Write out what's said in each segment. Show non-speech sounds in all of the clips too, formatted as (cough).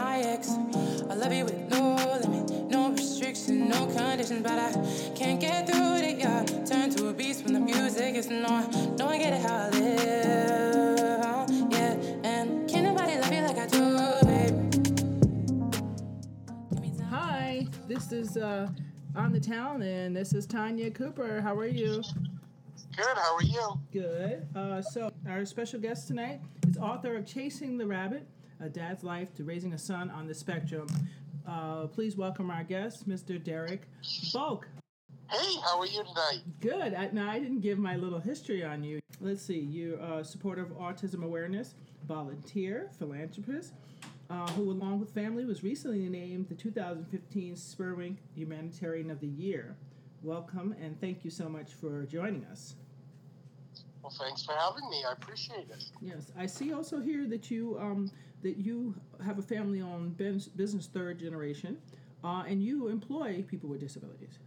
my ex. I love you with no limit, no restriction, no conditions, but I can't get through it. Yeah, turn to a beast when the music is no, no I get it how I live. Yeah, and can't nobody love you like I do, babe. Hi, this is uh, On the Town, and this is Tanya Cooper. How are you? Good. How are you? Good. Uh, so, our special guest tonight is author of Chasing the Rabbit A Dad's Life to Raising a Son on the Spectrum. Uh, please welcome our guest, Mr. Derek Volk. Hey, how are you tonight? Good. I, now, I didn't give my little history on you. Let's see. You're a supporter of autism awareness, volunteer, philanthropist, uh, who, along with family, was recently named the 2015 Spurwink Humanitarian of the Year. Welcome and thank you so much for joining us. Well, thanks for having me. I appreciate it. Yes, I see also here that you um, that you have a family-owned business third generation, uh, and you employ people with disabilities.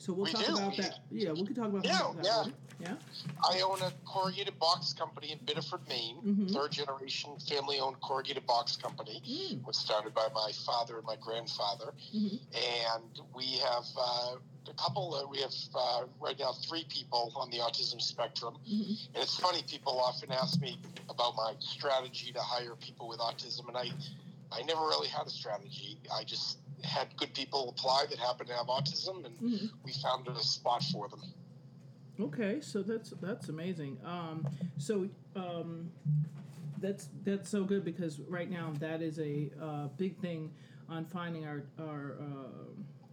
So we'll We talk do. about that. Yeah, we can talk about Yeah, that. yeah. Yeah. I own a corrugated box company in Biddeford, Maine, Mhm. third generation family owned corrugated box company. Mm, was started by my father and my grandfather. mhm. And we have uh, a couple, uh, we have uh, right now three people on the autism spectrum. Mhm. And it's funny, people often ask me about my strategy to hire people with autism, and I, I never really had a strategy. I just had good people apply that happen to have autism, and Mhm. we found a spot for them. Okay, so that's that's amazing. Um, so um, that's that's so good because right now that is a uh, big thing on finding our our uh,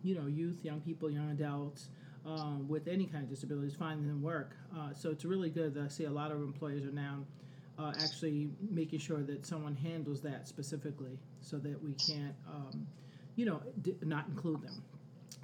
you know youth, young people, young adults um, with any kind of disabilities, finding them work. Uh, so it's really good that I see a lot of employers are now uh, actually making sure that someone handles that specifically, so that we can't um, you know d- not include them.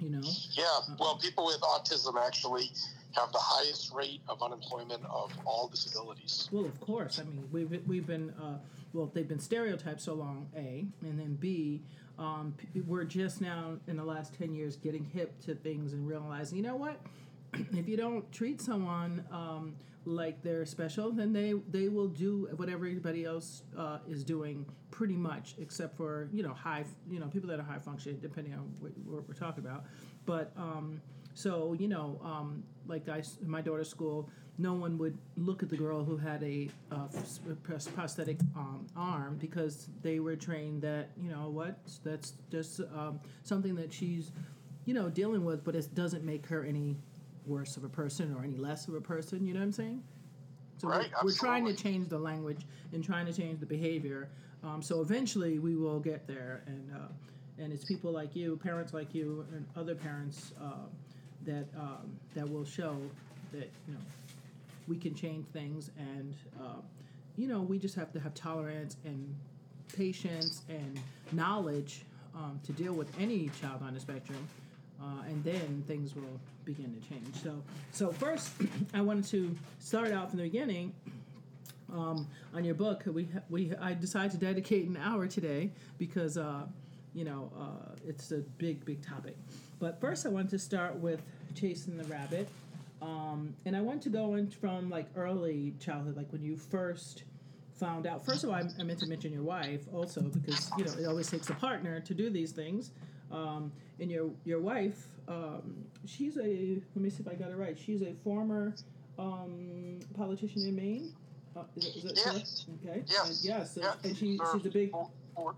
You know. Yeah, well, people with autism actually have the highest rate of unemployment of all disabilities. Well, of course. I mean, we've we've been uh, well, they've been stereotyped so long. A and then B, um, p- we're just now in the last ten years getting hip to things and realizing, you know what? (clears throat) if you don't treat someone um, like they're special, then they they will do whatever everybody else uh, is doing, pretty much, except for you know high you know people that are high functioning, depending on what, what we're talking about. But um, so you know, um, like I, my daughter's school, no one would look at the girl who had a uh, prosthetic um, arm because they were trained that you know what that's just um, something that she's you know dealing with, but it doesn't make her any worse of a person or any less of a person. You know what I'm saying? So Right, we're, we're trying to change the language and trying to change the behavior. Um, so eventually we will get there, and uh, and it's people like you, parents like you, and other parents uh, that um, that will show that you know we can change things, and uh, you know we just have to have tolerance and patience and knowledge um, to deal with any child on the spectrum, uh, and then things will begin to change. So, so first, (clears throat) I wanted to start out from the beginning. Um, on your book, we we I decided to dedicate an hour today because uh, you know uh, it's a big big topic. But first, I want to start with chasing the rabbit, um, and I want to go in from like early childhood, like when you first found out. First of all, I, I meant to mention your wife also because you know it always takes a partner to do these things. Um, and your your wife, um, she's a let me see if I got it right. She's a former um, politician in Maine. Uh, is, it- is it Yeah. correct? Okay. Yes. Yeah. So, Yeah, and she she's a big Four, four,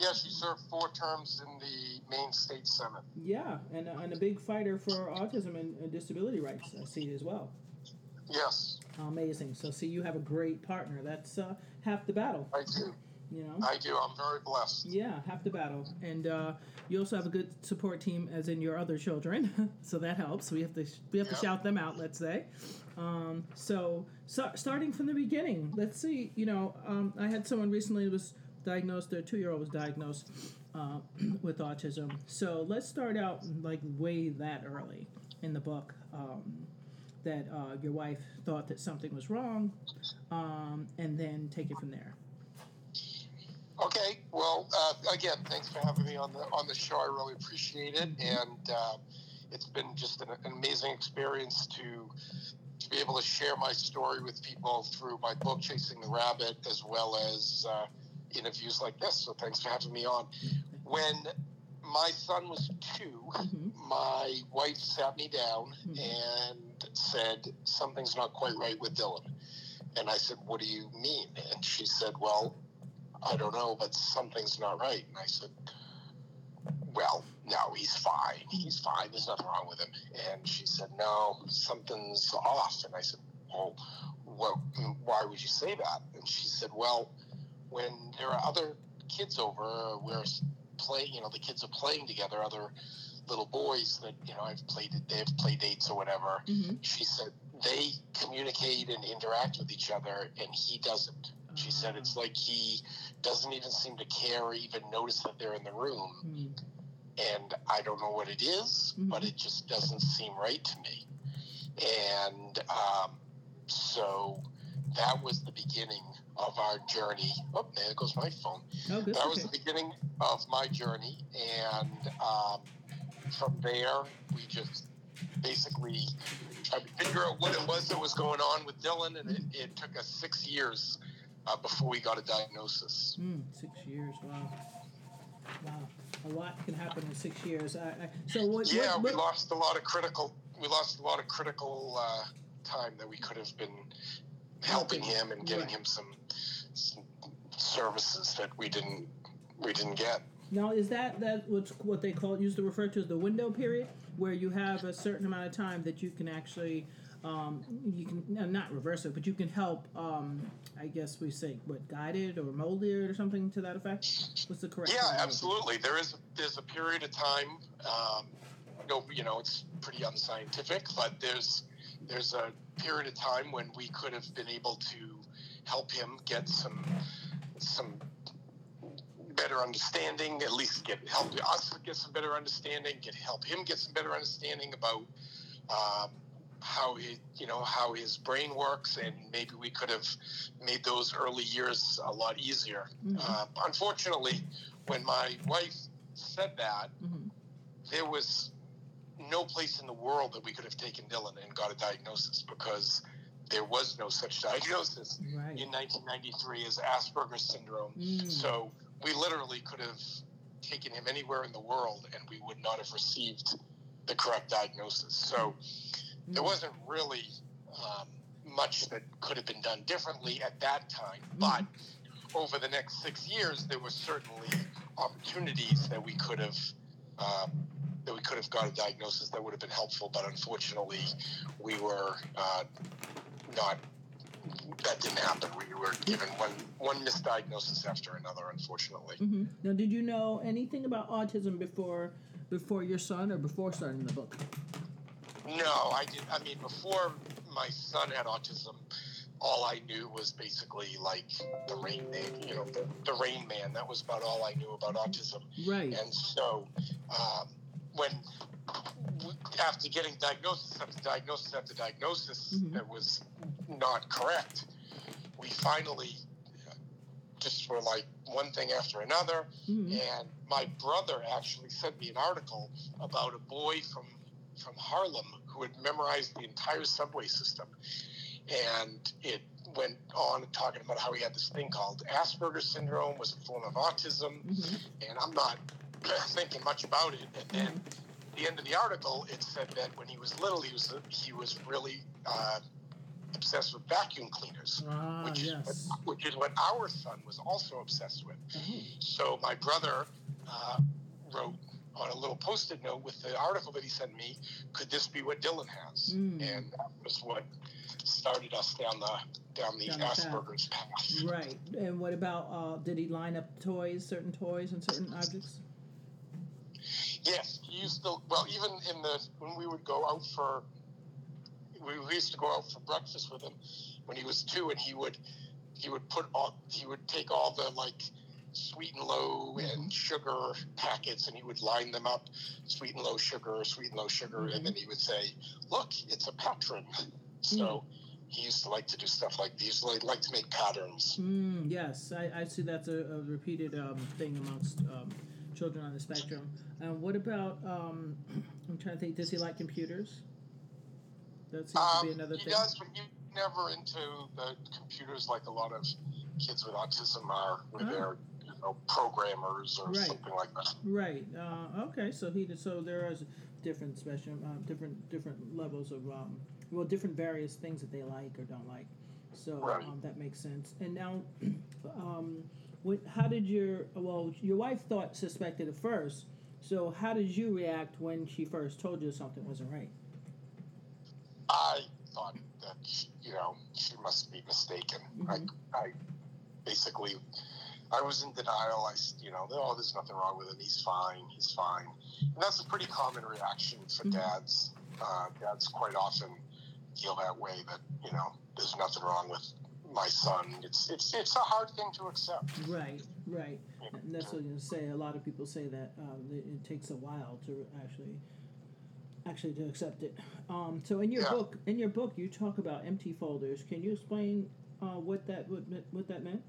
yeah, she served four terms in the Maine State Senate. yeah, and and a big fighter for autism and, and disability rights. I see as well. Yes, Amazing. So see, you have a great partner. That's uh, half the battle. I do. You know. I do. I'm very blessed. Yeah, half the battle, and uh, you also have a good support team, as in your other children, (laughs) so that helps. We have to we have to shout them out. Let's say. Um, so, so starting from the beginning, let's see. You know, um, I had someone recently was diagnosed. Their two year old was diagnosed uh, (clears throat) with autism. So let's start out like way that early in the book. Um, that uh, your wife thought that something was wrong, um, and then take it from there. Okay. Well, uh, again, thanks for having me on the on the show. I really appreciate it, and uh, it's been just an, an amazing experience to to be able to share my story with people through my book, Chasing the Rabbit, as well as uh, interviews like this. So thanks for having me on. When my son was 2 Mhm. my wife sat me down Mhm. and said something's not quite right with Dylan. And I said, "What do you mean?" And she said, "Well, I don't know, but something's not right." And I said, "Well, no, he's fine. He's fine. There's nothing wrong with him." And she said, "No, something's off." And I said, "Well, what? Why would you say that?" And she said, "Well, when there are other kids over, we're play. You know, the kids are playing together. Other little boys that you know I've played. They have play dates or whatever." Mhm. She said they communicate and interact with each other, and he doesn't. She said it's like he doesn't even seem to care or even notice that they're in the room. Mm. And I don't know what it is, Mhm. but it just doesn't seem right to me. And um, so that was the beginning of our journey. Oh, there goes my phone. Oh. That was the beginning of my journey. And um, from there, we just basically tried to figure out what it was that was going on with Dylan. And it, it took us six years uh, before we got a diagnosis. Mm, six years. Wow. Wow. A lot can happen in six years. I, I, so what? Yeah, what, we lost a lot of critical. We lost a lot of critical uh, time that we could have been helping him and getting Right. him some, some services that we didn't we didn't get. Now, is that that what's what they call used to refer to as the window period, where you have a certain amount of time that you can actually, um, you can not reverse it, but you can help. Um, I guess we say what guided or molded or something to that effect. What's the correct? Yeah, absolutely. There is there's a period of time. Um, no, you know, it's pretty unscientific, but there's there's a period of time when we could have been able to help him get some some better understanding, at least get help us get some better understanding, get help him get some better understanding about um, how he, you know, how his brain works, and maybe we could have made those early years a lot easier. Mhm. Uh, unfortunately, when my wife said that, Mhm. there was no place in the world that we could have taken Dylan and got a diagnosis because there was no such diagnosis Right. in 1993 as Asperger's syndrome. Mm. So we literally could have taken him anywhere in the world and we would not have received the correct diagnosis. So there wasn't really um, much that could have been done differently at that time. Mm-hmm. But over the next six years, there were certainly opportunities that we could have. Um, that we could have got a diagnosis that would have been helpful, but unfortunately, we were uh, not. That didn't happen. We were given one one misdiagnosis after another. Unfortunately, hmm Now, did you know anything about autism before before your son or before starting the book? No, I did. I mean, before my son had autism, all I knew was basically like the Rain Man. You know, the, the Rain Man. That was about all I knew about autism. Right. And so, um, when after getting diagnosis after diagnosis after diagnosis Mhm. that was not correct, we finally just were like one thing after another. Mhm. And my brother actually sent me an article about a boy from from Harlem who had memorized the entire subway system, and it went on talking about how he had this thing called Asperger's syndrome was a form of autism Mhm. and I'm not (clears throat) thinking much about it. And then at the end of the article, it said that when he was little, he was he was really uh, obsessed with vacuum cleaners, Ah, which is yes. what, which is what our son was also obsessed with. Oh. So my brother uh, wrote on a little post-it note with the article that he sent me, "Could this be what Dylan has?" Mm. And that was what started us down the down the Down the path. Asperger's path. Right. And what about uh, did he line up toys, certain toys, and certain objects? Yes, he used to. Well, even in the when we would go out for, we we used to go out for breakfast with him when he was two, and he would he would put all he would take all the like sweet and low and sugar packets, and he would line them up, sweet and low sugar, sweet and low sugar, and then he would say, "Look, it's a pattern." So. He used to like to do stuff like these. Like, like to make patterns. Mm, yes, I, I see that's a, a repeated um, thing amongst um, children on the spectrum. And what about? Um, (clears throat) I'm trying to think. Does he like computers? That seems to be Um, another he thing. does, but he's never into the computers like a lot of kids with autism are, where Oh. they're you know programmers or Right. something like that. Right. Uh, okay. So he so there is different special uh, different different levels of um, well different various things that they like or don't like. So Right. um, that makes sense. And now, (clears throat) um, what, how did your well your wife thought suspected at first. So how did you react when she first told you something wasn't right? I thought that she, you know she must be mistaken. Mhm. I, I basically I was in denial. I you know oh there's nothing wrong with him. He's fine. He's fine. And that's a pretty common reaction for Mhm. dads. Uh, dads quite often feel that way. That you know there's nothing wrong with my son. It's it's it's a hard thing to accept. Right. Right. And that's what I'm gonna say. A lot of people say that um, it, it takes a while to actually actually to accept it. Um, so in your Yeah. book, in your book, you talk about empty folders. Can you explain uh, what that what, what that meant?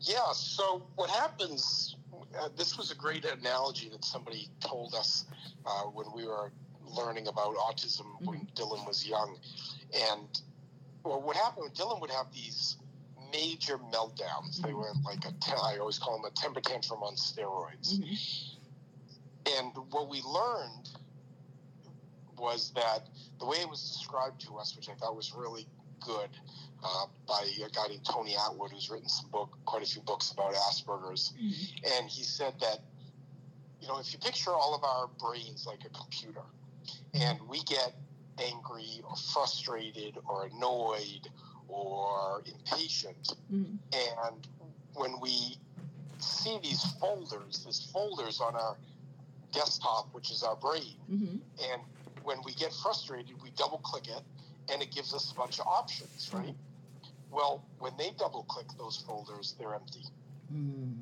Yeah. So what happens? Uh, this was a great analogy that somebody told us uh, when we were learning about autism when Dylan was young, and well, what happened? Dylan would have these major meltdowns. They Mhm. were like a te- I always call them a temper tantrum on steroids. And what we learned was that the way it was described to us, which I thought was really good, uh, by a guy named Tony Attwood, who's written some book, quite a few books about Asperger's, and he said that, you know, if you picture all of our brains like a computer, and we get angry or frustrated or annoyed or impatient, Mhm. and when we see these folders, these folders on our desktop, which is our brain, Mm-hmm. and when we get frustrated, we double click it, and it gives us a bunch of options, right? Well, when they double click those folders, they're empty. Mm-hmm.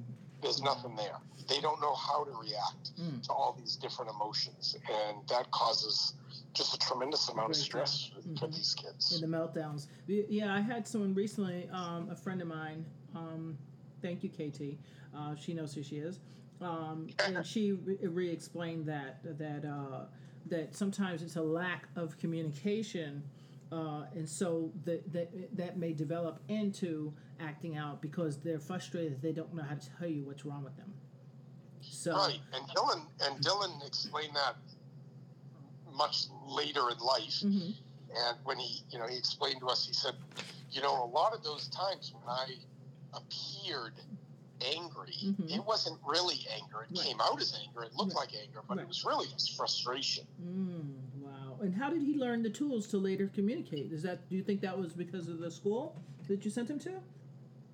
There's nothing there. They don't know how to react Mm. to all these different emotions, and that causes just a tremendous amount of stress for Mhm. these kids. In the meltdowns. Yeah, I had someone recently, um, a friend of mine. Um, thank you, KT. Uh, she knows who she is, um, and she re- re-explained that that uh, that sometimes it's a lack of communication, uh, and so that that that may develop into acting out because they're frustrated. They don't know how to tell you what's wrong with them. So Right, and Dylan and Dylan explained that much later in life. Mhm. And when he, you know, he explained to us, he said, you know, a lot of those times when I appeared angry, Mhm. it wasn't really anger. It Right. came out as anger. It looked Right. like anger, but Right. it was really just frustration. Mm. And how did he learn the tools to later communicate? Is that do you think that was because of the school that you sent him to?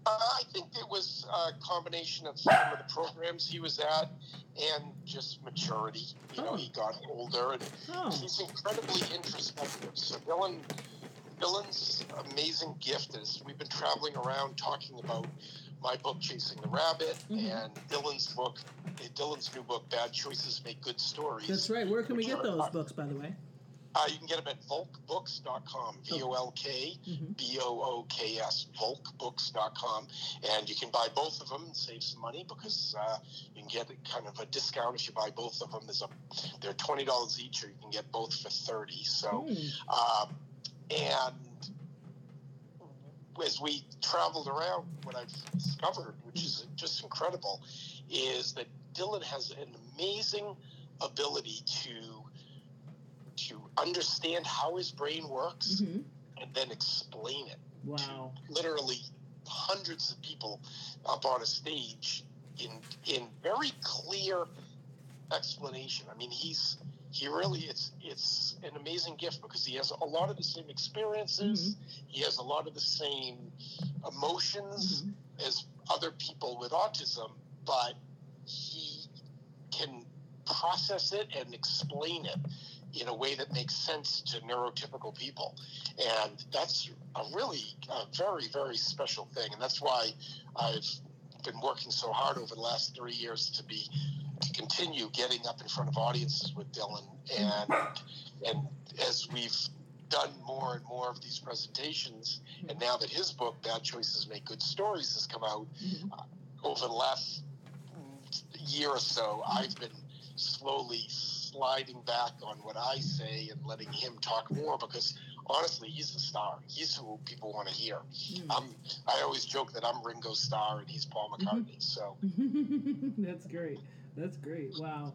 Uh, I think it was a combination of some of the programs he was at and just maturity. You know, Oh. he got older and Oh. he's incredibly introspective. So Dylan, Dylan's amazing gift is we've been traveling around talking about my book Chasing the Rabbit Mhm. and Dylan's book, Dylan's new book Bad Choices Make Good Stories. That's right. Where can we get are- those books, by the way? Uh, you can get them at volkbooks.com, V O L K. B O O K S, volkbooks.com. And you can buy both of them and save some money because uh, you can get kind of a discount if you buy both of them. There's a, they're $20 each, or you can get both for 30 So, Mm. um, and as we traveled around, what I've discovered, which is just incredible, is that Dylan has an amazing ability to to understand how his brain works Mhm. and then explain it Wow. literally hundreds of people up on a stage in in very clear explanation. I mean, he's he really it's it's an amazing gift because he has a lot of the same experiences. He has a lot of the same emotions Mhm. as other people with autism, but he can process it and explain it in a way that makes sense to neurotypical people. And that's a really a very, very special thing. And that's why I've been working so hard over the last three years to be to continue getting up in front of audiences with Dylan. And and as we've done more and more of these presentations, and now that his book, Bad Choices Make Good Stories, has come out, Mhm. over the last year or so, I've been slowly sliding back on what I say and letting him talk more because honestly, he's the star. He's who people want to hear. Mm. Um, I always joke that I'm Ringo Starr and he's Paul McCartney. So (laughs) That's great. That's great. Wow.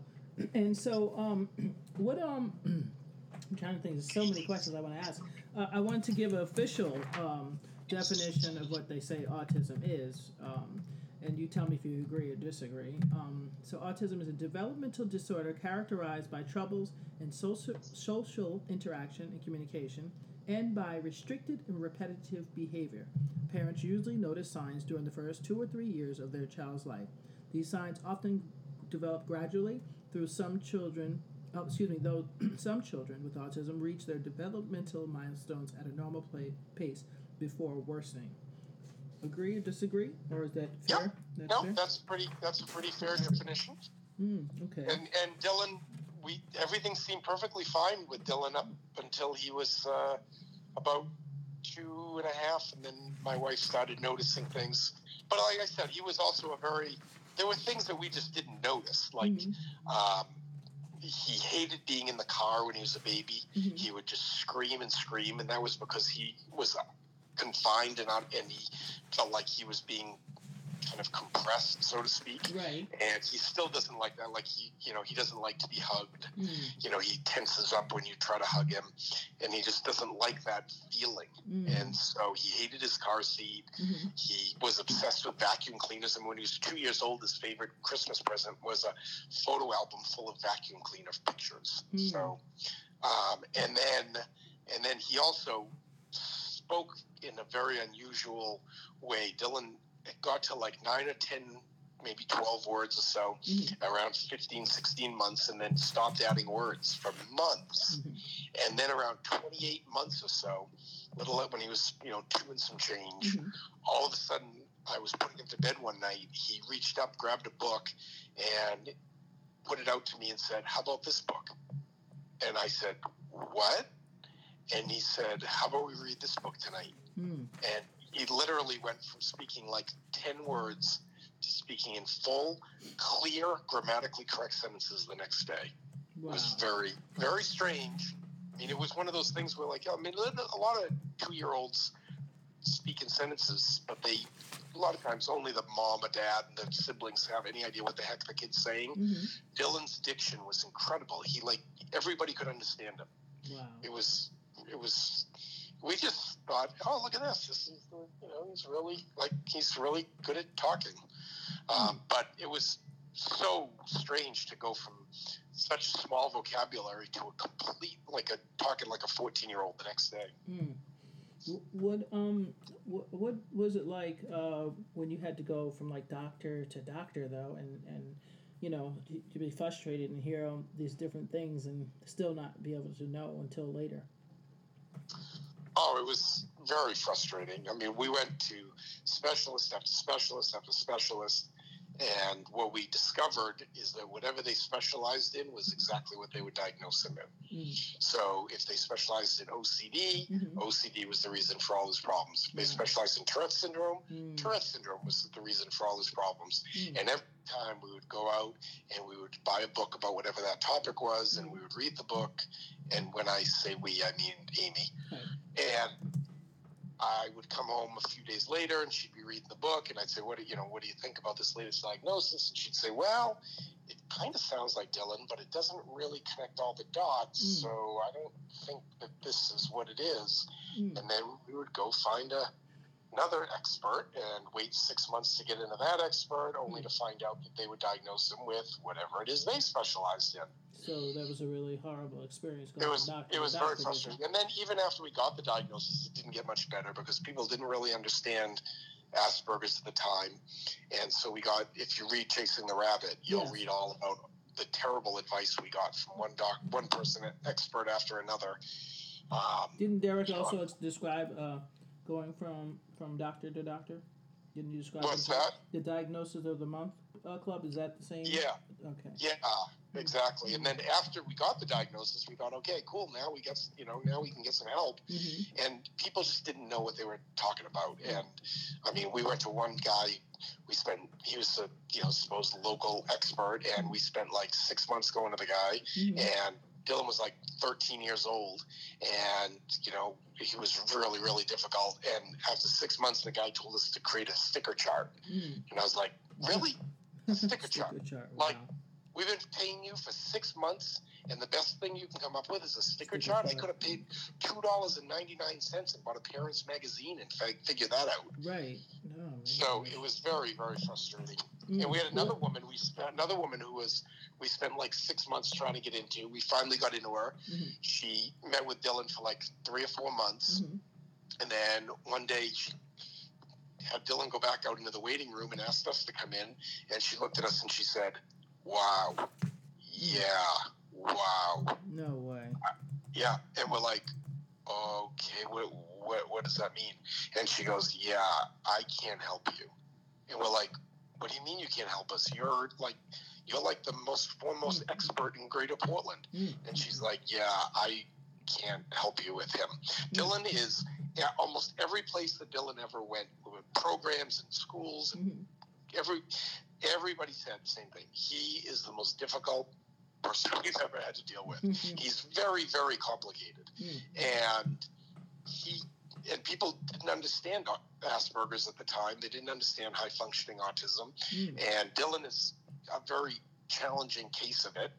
And so, um, (clears throat) what um, (clears throat) I'm trying to think. There's so many questions I want to ask. Uh, I want to give an official um, definition of what they say autism is. Um, and you tell me if you agree or disagree. Um, so, autism is a developmental disorder characterized by troubles in social, social interaction and communication and by restricted and repetitive behavior. Parents usually notice signs during the first two or three years of their child's life. These signs often develop gradually through some children. Oh, excuse me, though (clears throat) some children with autism reach their developmental milestones at a normal play, pace before worsening. Agree or disagree, or is that Yep. fair? That's no, fair? that's pretty. That's a pretty fair definition. Mm, okay. And and Dylan, we everything seemed perfectly fine with Dylan up until he was uh, about two and a half, and then my wife started noticing things. But like I said, he was also a very. There were things that we just didn't notice, like Mhm, um, he hated being in the car when he was a baby. mhm. He would just scream and scream, and that was because he was confined and out, and he felt like he was being kind of compressed, so to speak Right. and he still doesn't like that. Like he, you know, he doesn't like to be hugged. Mm, You know, he tenses up when you try to hug him, and he just doesn't like that feeling. mm, And so he hated his car seat. mhm. He was obsessed with vacuum cleaners, and when he was two years old, his favorite Christmas present was a photo album full of vacuum cleaner pictures. Hmm. So, um, and then, and then he also spoke in a very unusual way. Dylan got to like nine or ten, maybe twelve words or so Mhm. around 15, 16 months, and then stopped adding words for months. Mhm. And then around 28 months or so, little when he was, you know, two and some change, Mhm. all of a sudden I was putting him to bed one night. He reached up, grabbed a book, and put it out to me and said, How about this book? And I said, What? And he said, How about we read this book tonight? Mm. And he literally went from speaking like 10 words to speaking in full, clear, grammatically correct sentences the next day. It was very, very strange. I mean, it was one of those things where, like, I mean, a lot of two year olds speak in sentences, but they, a lot of times, only the mom or dad and the siblings have any idea what the heck the kid's saying. Mhm. Dylan's diction was incredible. He, like, everybody could understand him. Wow. It was, it was, we just thought, oh, look at this. This is, you know, he's really, like, he's really good at talking. Um, but it was so strange to go from such small vocabulary to a complete, like a talking like a 14 year old the next day. Mm. What um what, what was it like uh, when you had to go from like doctor to doctor though, and and you know to, to be frustrated and hear um, these different things and still not be able to know until later. Oh, it was very frustrating. I mean, we went to specialist after specialist after specialist, and what we discovered is that whatever they specialized in was exactly what they would diagnose him in. Mm. So if they specialized in OCD, Mhm. OCD was the reason for all his problems. If they specialized in Tourette syndrome, Mm. Tourette syndrome was the reason for all his problems. Mm. And every time we would go out and we would buy a book about whatever that topic was, and we would read the book. And when I say we, I mean Amy. And I would come home a few days later, and she'd be reading the book, and I'd say, "What do you know? What do you think about this latest diagnosis?" And she'd say, "Well, it kind of sounds like Dylan, but it doesn't really connect all the dots. Mm. So I don't think that this is what it is." Mm. and then we would go find a, another expert and wait six months to get into that expert, only to find out that they would diagnose them with whatever it is they specialized in. So that was a really horrible experience. It was it was very frustrating. And then even after we got the diagnosis, it didn't get much better because people didn't really understand Asperger's at the time, and so we got. If you read Chasing the Rabbit, you'll read all about the terrible advice we got from one doc, one person, expert after another. Um, Didn't Derek also describe uh, going from from doctor to doctor? Didn't you describe what's the, that? the diagnosis of the month uh, club? Is that the same? Yeah. Okay. Yeah, exactly. And then after we got the diagnosis, we thought, okay, cool. Now we get, you know, now we can get some help. hmm And people just didn't know what they were talking about. And I mean, we went to one guy. We spent. He was a, you know, supposed local expert, and we spent like six months going to the guy. hmm And Dylan was like 13 years old, and you know he was really really difficult. And after six months, the guy told us to create a sticker chart, Mm. and I was like, really? A sticker (laughs) chart? chart. Like, wow. We've been paying you for six months, and the best thing you can come up with is a sticker chart. I could have paid two dollars and ninety nine cents and bought a parents magazine and fi- figure that out. right. No. man. So it was very very frustrating. Mm. And we had another woman. We spent another woman who was we spent like six months trying to get into. We finally got into her. Mhm. She met with Dylan for like three or four months, Mhm. and then one day she had Dylan go back out into the waiting room and asked us to come in. And she looked at us and she said, "Wow, yeah, wow, No way. yeah." And we're like, "Okay, what what what does that mean?" And she goes, "Yeah, I can't help you." And we're like, "What do you mean you can't help us? You're like." You're like the most foremost expert in Greater Portland. Mm. And she's like, Yeah, I can't help you with him. Dylan is yeah, almost every place that Dylan ever went with programs and schools and Mhm. every everybody said the same thing. He is the most difficult person (laughs) we've ever had to deal with. Mhm. He's very, very complicated. Mm. And he and people didn't understand Asperger's at the time. They didn't understand high functioning autism. Mm. And Dylan is a very challenging case of it.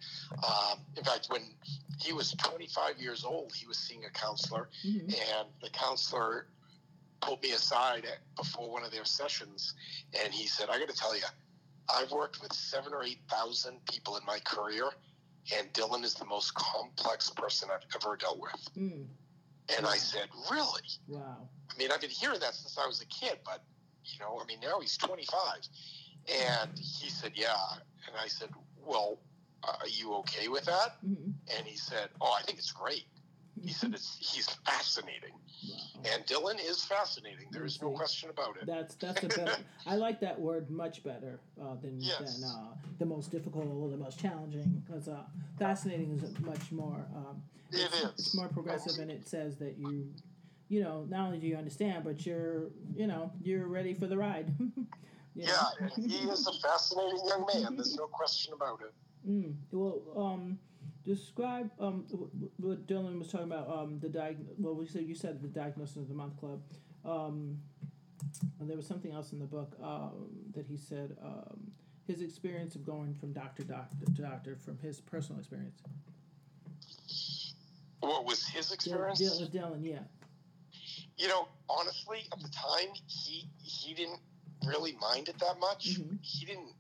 Um, in fact, when he was 25 years old, he was seeing a counselor, Mhm. and the counselor pulled me aside at, before one of their sessions, and he said, "I got to tell you, I've worked with seven or eight thousand people in my career, and Dylan is the most complex person I've ever dealt with." Mm. And I said, "Really?" Wow. I mean, I've been hearing that since I was a kid, but you know, I mean, now he's 25. And he said, yeah. And I said, well, uh, are you okay with that? Mhm. And he said, oh, I think it's great. He said, it's, he's fascinating. Wow. And Dylan is fascinating. There is no question about it. That's that's a better. I like that word much better uh, than Yes. than uh, the most difficult or the most challenging. Because uh, fascinating is much more. Um, It it's, is. It's more progressive, and it says that you, you know, not only do you understand, but you're, you know, you're ready for the ride. (laughs) Know? Yeah, he is a fascinating young man. There's no (laughs) question about it. Mm. Well, um, describe um, what Dylan was talking about. Um, the diag. Well, we said you said the diagnosis of the month club. Um, and there was something else in the book um, that he said. Um, his experience of going from doctor doctor to doctor from his personal experience. What was his experience? Dylan, Dylan yeah. You know, honestly, at the time, he he didn't really mind it that much. Mhm. He didn't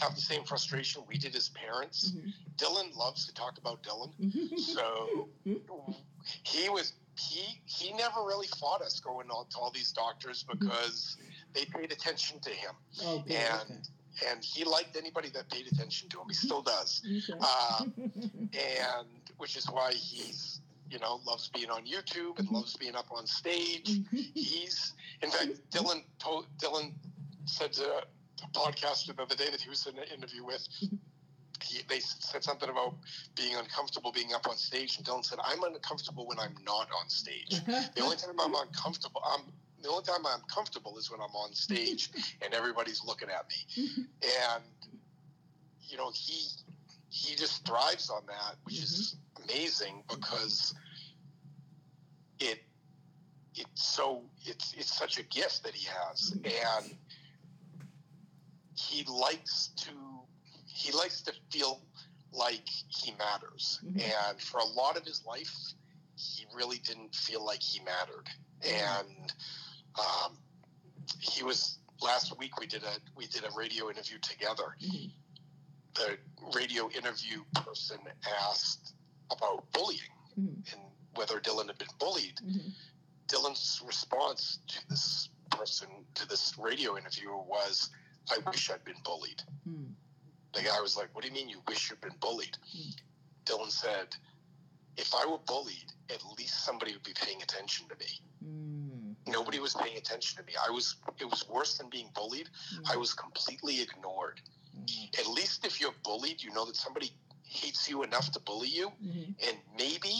have the same frustration we did as parents. Mhm. Dylan loves to talk about Dylan, Mhm. so (laughs) he was he he never really fought us going on to all these doctors because they paid attention to him, oh, good. and and he liked anybody that paid attention to him. He still does, Okay. okay. uh, (laughs) and which is why he's you know loves being on YouTube and Mhm. loves being up on stage. He's, in fact, Dylan told Dylan said to a podcaster the other day that he was in an interview with. He, they said something about being uncomfortable being up on stage, and Dylan said, "I'm uncomfortable when I'm not on stage. (laughs) The only time I'm uncomfortable, I'm the only time I'm comfortable is when I'm on stage (laughs) and everybody's looking at me. (laughs) And you know, he he just thrives on that, which is mm-hmm. amazing because it it's so it's it's such a gift that he has and he likes to he likes to feel like he matters Mhm. and for a lot of his life he really didn't feel like he mattered and um, he was last week we did a we did a radio interview together Mhm. the radio interview person asked about bullying Mhm. and whether Dylan had been bullied. Mhm. Dylan's response to this person, to this radio interviewer, was, I wish I'd been bullied. Mm. The guy was like, What do you mean you wish you'd been bullied? Mm. Dylan said, If I were bullied, at least somebody would be paying attention to me. Mm. Nobody was paying attention to me. I was, it was worse than being bullied. I was completely ignored. At least if you're bullied, you know that somebody hates you enough to bully you. Mhm. and maybe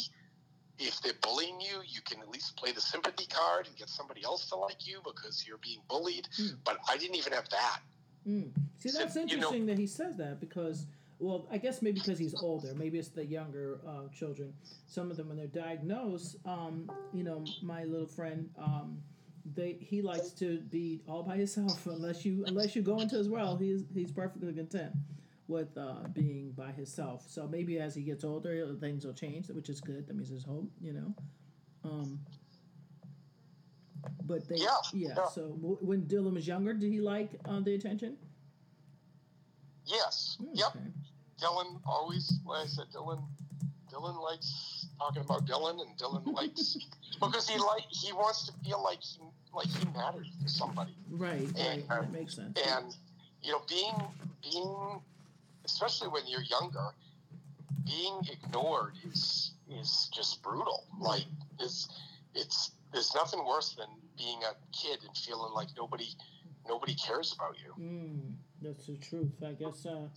if they're bullying you, you can at least play the sympathy card and get somebody else to like you because you're being bullied. Mm. But I didn't even have that. Mm. See, So, that's you know- interesting that he says that because well, I guess maybe because he's older. Maybe it's the younger uh, children. Some of them, when they're diagnosed, um, you know, my little friend, um, they he likes to be all by himself. (laughs) Unless you unless you go into his world, he's he's perfectly content with uh, being by himself. So maybe as he gets older, things will change, which is good. That means there's hope, you know. Um, but they, Yeah, yeah. yeah. So w- when Dylan was younger, did he like uh, the attention? Yes. Mm, Yep. Dylan always, like I said, Dylan, Dylan likes talking about Dylan, and Dylan (laughs) likes because he like he wants to feel like he like he matters to somebody, Right, right. And, that makes sense. and you know, being being, especially when you're younger, being ignored is is just brutal. Like it's it's there's nothing worse than being a kid and feeling like nobody nobody cares about you. Mm, that's the truth. I guess. Uh,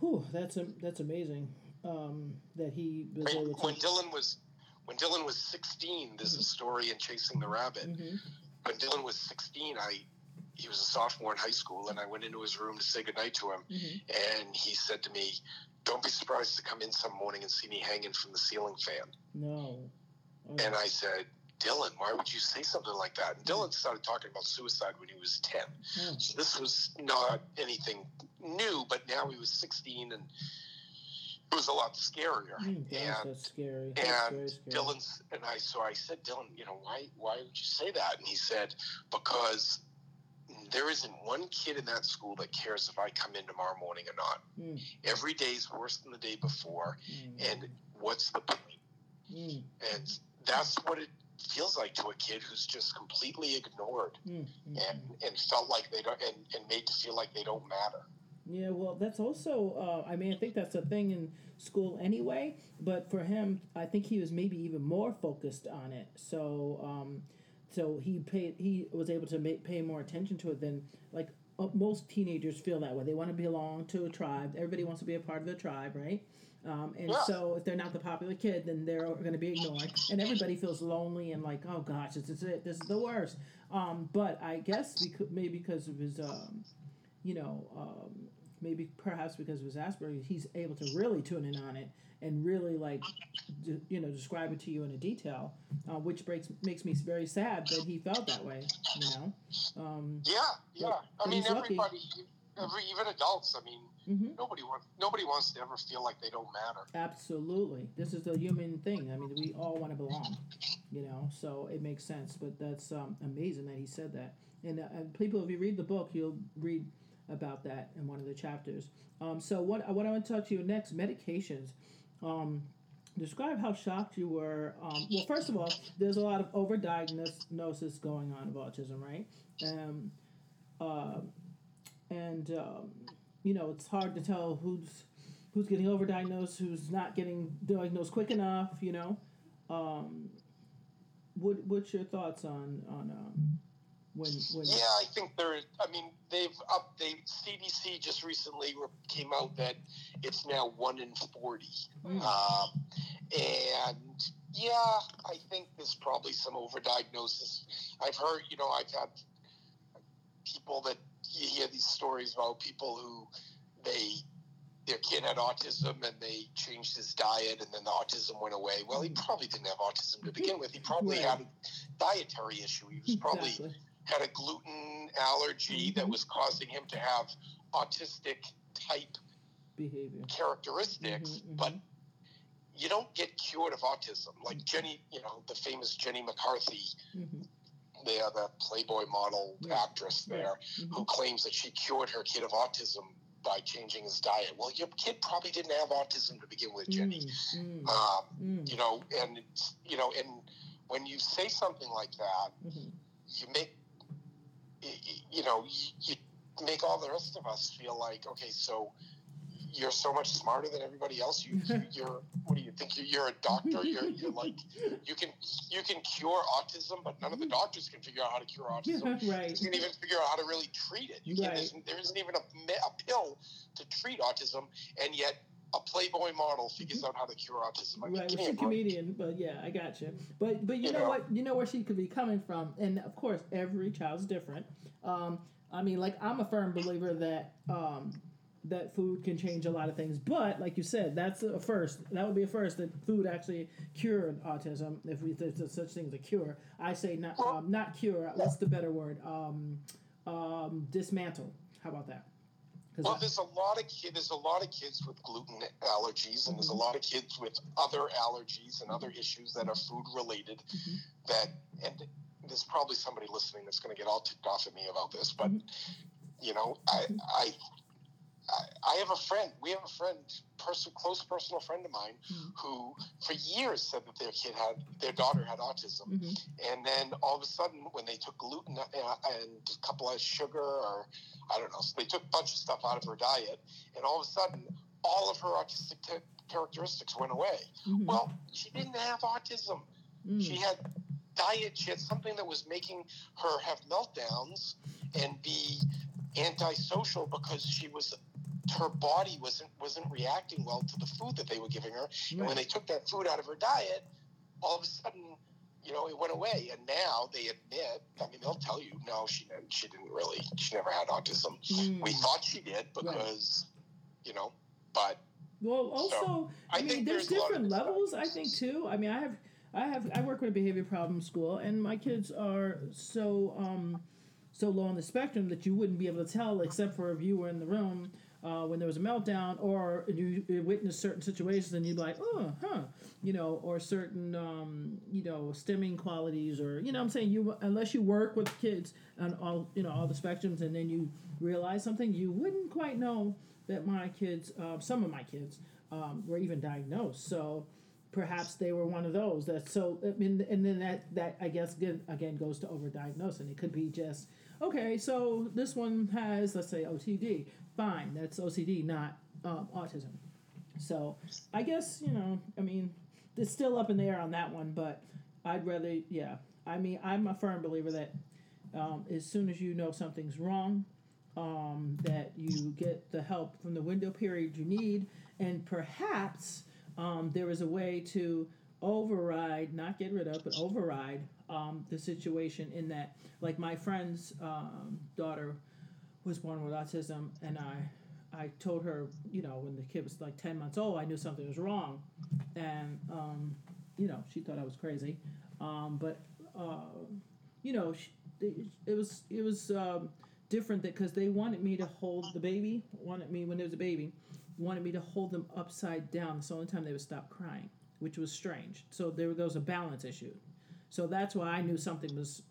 whew, that's a, that's amazing. Um, that he was When, able to. when Dylan was when Dylan was 16, there's a story in Chasing the Rabbit. Mhm. When Dylan was 16, I he was a sophomore in high school, and I went into his room to say goodnight to him, Mhm. and he said to me, "Don't be surprised to come in some morning and see me hanging from the ceiling fan." No. Oh, And I said, "Dylan, why would you say something like that?" And Dylan started talking about suicide when he was 10. oh, So this was not anything new, but now he was 16, and it was a lot scarier. mm, and that's scary. That's and scary. Dylan's and I so I said, Dylan, you know, why why would you say that? And he said, because there isn't one kid in that school that cares if I come in tomorrow morning or not. Mm. Every day's worse than the day before, Mm, and what's the point? mm, And that's what it feels like to a kid who's just completely ignored mm, mm, and, and felt like they don't and, and made to feel like they don't matter. Yeah, well, that's also. Uh, I mean, I think that's a thing in school anyway. But for him, I think he was maybe even more focused on it. So, um, so he paid. He was able to make, pay more attention to it than like uh, most teenagers feel that way. They want to belong to a tribe. Everybody wants to be a part of the tribe, right? Um, and Yeah. so if they're not the popular kid, then they're going to be ignored, and everybody feels lonely and like, oh gosh, this is it. This is the worst. Um, but I guess because maybe because of his, um, you know, um, maybe perhaps because of his Asperger's, he's able to really tune in on it and really like, d- you know, describe it to you in a detail, uh, which breaks makes me very sad that he felt that way. You know. Um, Yeah, yeah. I mean, he's lucky. Even adults. I mean, mhm. nobody wants nobody wants to ever feel like they don't matter. Absolutely. This is the human thing. I mean, we all want to belong, you know, so it makes sense. But that's um, amazing that he said that. And, uh, people, if you read the book, you'll read about that in one of the chapters. Um, so, what, what I want to talk to you next medications. Um, describe how shocked you were. Um, well, first of all, there's a lot of overdiagnosis going on of autism, right? Um, uh, and um, you know, it's hard to tell who's who's getting overdiagnosed, who's not getting diagnosed quick enough. You know, um, what what's your thoughts on on um, when when? Yeah, I think there. I mean, they've up. They CDC just recently re- came out that it's now one in forty. Mm. Um, and yeah, I think there's probably some overdiagnosis. I've heard, you know, I've had people that you hear these stories about people who they their kid had autism and they changed his diet and then the autism went away. Well, he probably didn't have autism to begin with. He probably Right. had a dietary issue. He was probably Exactly. had a gluten allergy that Mhm. was causing him to have autistic type behavior. characteristics, Mhm, mhm. but you don't get cured of autism. Like Jenny, you know, the famous Jenny McCarthy, hmm the Playboy model Yeah. actress there, hmm who claims that she cured her kid of autism by changing his diet. Well, your kid probably didn't have autism to begin with, Jenny. Mm, Um, mm, you know, and it's, you know, and when you say something like that, mhm. you make you know you make all the rest of us feel like okay so you're so much smarter than everybody else you (laughs) you're what do you think you're, you're a doctor you're, you're (laughs) like you can you can cure autism but none of the doctors can figure out how to cure autism (laughs) right. you can even figure out how to really treat it you can't Right. there's, there isn't even a, a pill to treat autism and yet a playboy model figures out how to cure autism I mean, Right, she's a a comedian, but yeah, I got you. But but you, You know, know? what? You know where she could be coming from, and of course, every child's different. Um, I mean, like I'm a firm believer that um, that food can change a lot of things. But like you said, that's a first. That would be a first that food actually cured autism. If we if there's such thing as a cure, I say not um, not cure. What's the better word? Um, um, dismantle. How about that? Well, I- there's a lot of kid, there's a lot of kids with gluten allergies, and there's Mm-hmm. a lot of kids with other allergies and other issues that are food related. Mhm. That and there's probably somebody listening that's going to get all ticked off at me about this, but Mhm. you know, I, I I I have a friend. We have a friend, person, close personal friend of mine, Mhm. who for years said that their kid had, their daughter had autism, Mhm. and then all of a sudden, when they took gluten uh, and a couple of sugar, or I don't know, so they took a bunch of stuff out of her diet, and all of a sudden, all of her autistic te- characteristics went away. Mhm. Well, she didn't have autism. Mm. She had diet. She had something that was making her have meltdowns and be antisocial because she was her body wasn't wasn't reacting well to the food that they were giving her. And when they took that food out of her diet, all of a sudden, you know, it went away. And now they admit. I mean, they'll tell you, no, she didn't. She didn't really. She never had autism. Mm. We thought she did because, you know, but Well, also, I, I mean, there's, there's a lot of different different levels. I think too. I mean, I have, I have, I work with a behavior problem school, and my kids are so, um, so low on the spectrum that you wouldn't be able to tell, except for if you were in the room uh, when there was a meltdown, or you, witnessed certain situations, and you'd be like, oh, huh, you know, or certain, um, you know, stimming qualities, or you know, I'm saying you unless you work with kids on all, you know, all the spectrums, and then you realize something, you wouldn't quite know that my kids, uh, some of my kids, um, were even diagnosed. So perhaps they were one of those. That so I mean, and then that that I guess again, again goes to overdiagnosing. It could be just okay. So this one has let's say OTD. Fine, that's OCD, not um, autism. So I guess you know, I mean, it's still up in the air on that one, but I'd rather, yeah. I mean, I'm a firm believer that um, as soon as you know something's wrong, um, that you get the help from the window period you need, and perhaps um, there is a way to override, not get rid of, but override um, the situation in that, like my friend's um, daughter was born with autism, and I, I told her, you know, when the kid was like ten months old, I knew something was wrong, and um, you know, she thought I was crazy, um, but uh, you know, she, it, was it was um, different because they wanted me to hold the baby, wanted me when there was a baby, wanted me to hold them upside down. The only time they would stop crying, which was strange. So there, there was a balance issue. So that's why I knew something was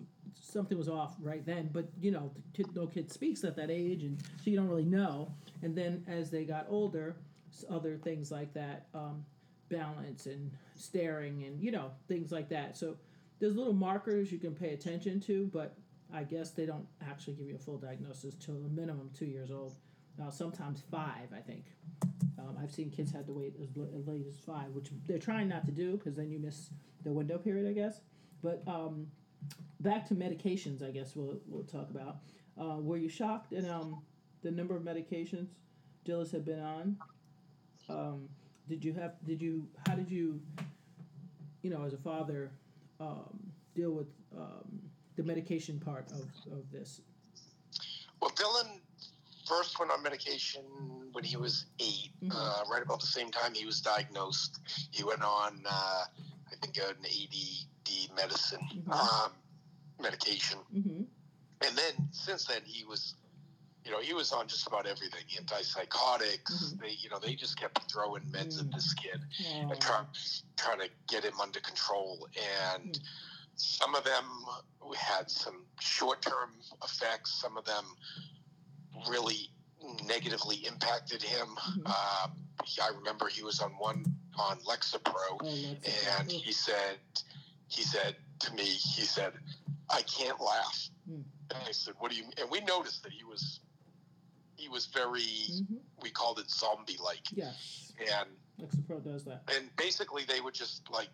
something was off right then. But you know, kid, no kid speaks at that age, and so you don't really know. And then as they got older, other things like that, um, balance and staring, and you know things like that. So there's little markers you can pay attention to, but I guess they don't actually give you a full diagnosis till a minimum two years old. Now, sometimes five, I think. Um, I've seen kids had to wait as, as late as five, which they're trying not to do because then you miss the window period, I guess. But um, back to medications, I guess we'll we'll talk about. Uh, were you shocked at um, the number of medications Dillis had been on? Um, did you have? Did you? How did you? You know, as a father, um, deal with um, the medication part of, of this. Well, Dylan first went on medication when he was 8 Mhm. uh, right about the same time he was diagnosed. He went on, uh, I think, an Medicine Mhm. um, medication, Mm-hmm. and then since then he was, you know, he was on just about everything, antipsychotics. Mhm. They, you know, they just kept throwing meds at Mm. this kid and try, trying to get him under control. And Hmm. some of them had some short term effects, some of them really negatively impacted him. Mhm. Um, I remember he was on one on Lexapro, Oh, and he said, he said to me, he said, "I can't laugh." Hmm. And I said, "What do you?" And we noticed that he was, he was very, hmm we called it zombie-like, Yes, and Lexapro does that. and basically they would just like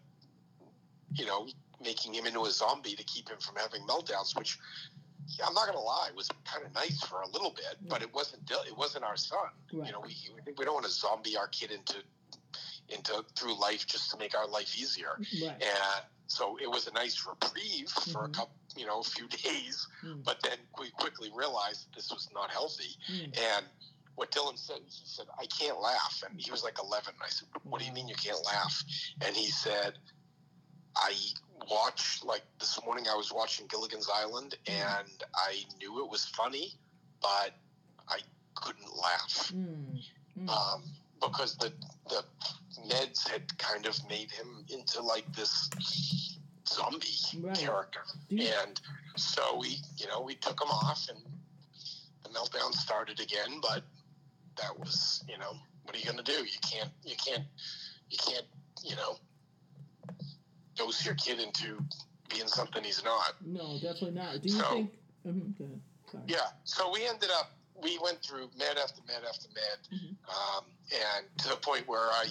you know making him into a zombie to keep him from having meltdowns which yeah, i'm not gonna lie was kind of nice for a little bit but it wasn't it wasn't our son Right. you know we, we we don't want to zombie our kid into into through life just to make our life easier Right. and so it was a nice reprieve for a Mhm. couple you know a few (laughs) days Mm. but then we quickly realized this was not healthy Mm. and what Dylan said, he said, I can't laugh. And he was like 11. I said, What do you mean you can't laugh? And he said, I watched, like this morning, I was watching Gilligan's Island and I knew it was funny, but I couldn't laugh. Mm. Mm. Um, because the, the meds had kind of made him into like this zombie Right. character. And so we, you know, we took him off and the meltdown started again, but that was, you know, what are you going to do? You can't, you can't, you can't, you know, dose your kid into being something he's not. no, definitely not. Do you So- think? mhm. Sorry. Yeah. So we ended up, we went through med after med after med, Mhm. um, and to the point where I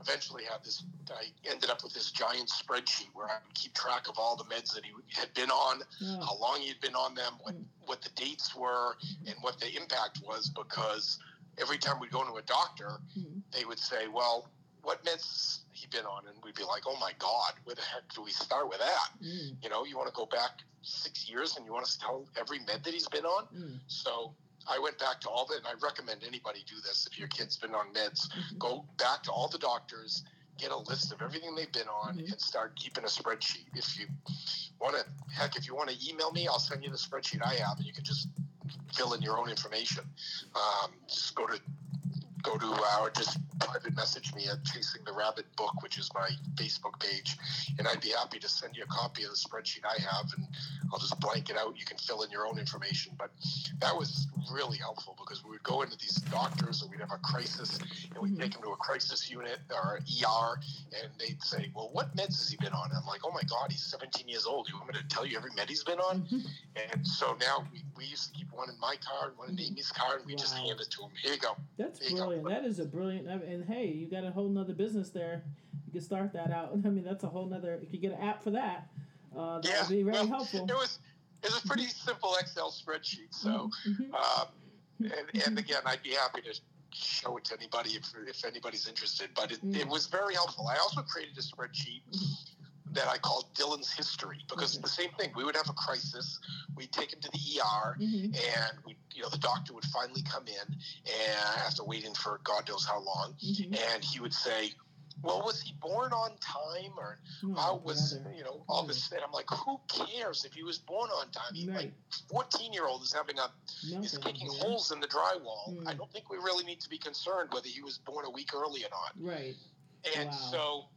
eventually had this, I ended up with this giant spreadsheet where I would keep track of all the meds that he had been on, how long he'd been on them, what, Mm. what the dates were, and what the impact was, because every time we'd go to a doctor, mhm. they would say, well, what meds he been on? And we'd be like, oh my God, where the heck do we start with that? Mm, You know, you want to go back six years and you want us to tell every med that he's been on? mm, So I went back to all the, and I recommend anybody do this if your kid's been on meds. mhm. Go back to all the doctors, get a list of everything they've been on, Mhm. and start keeping a spreadsheet. If you want to, heck, if you want to email me, I'll send you the spreadsheet I have, and you can just fill in your own information. Um, just go to go to our just private message me at Chasing the Rabbit book, which is my Facebook page, and I'd be happy to send you a copy of the spreadsheet I have, and I'll just blank it out. You can fill in your own information. But that was really helpful because we would go into these doctors, or we'd have a crisis, and we'd Mhm. take him to a crisis unit or ER, and they'd say, "Well, what meds has he been on?" And I'm like, "Oh my God, he's 17 years old. You want me to tell you every med he's been on?" Mhm. And so now we, we used to keep one in my car and one in. Amy's car, and we just hand it to him. Here you go. That's There you go. brilliant. That is a brilliant. I mean, And hey, you got a whole nother business there. You can start that out. (laughs) I mean, that's a whole nother. You could get an app for that. Uh, that yeah, would be very well, helpful. It was it was a pretty simple Excel spreadsheet. So, Mhm. um, and, and again, I'd be happy to show it to anybody if, if anybody's interested. But it, it Mm. was very helpful. I also created a spreadsheet. That I called Dylan's history because Okay. the same thing. We would have a crisis. We'd take him to the ER. Mhm. and we, you know, the doctor would finally come in, and after waiting for God knows how long, Mhm. and he would say, "Well, was he born on time, or Oh, how was brother. you know all Mm. this?" And I'm like, "Who cares if he was born on time? He, Right. Like, 14 year old is having a is Nothing, kicking yeah. holes in the drywall. Mm. I don't think we really need to be concerned whether he was born a week early or not." Right. And Wow. so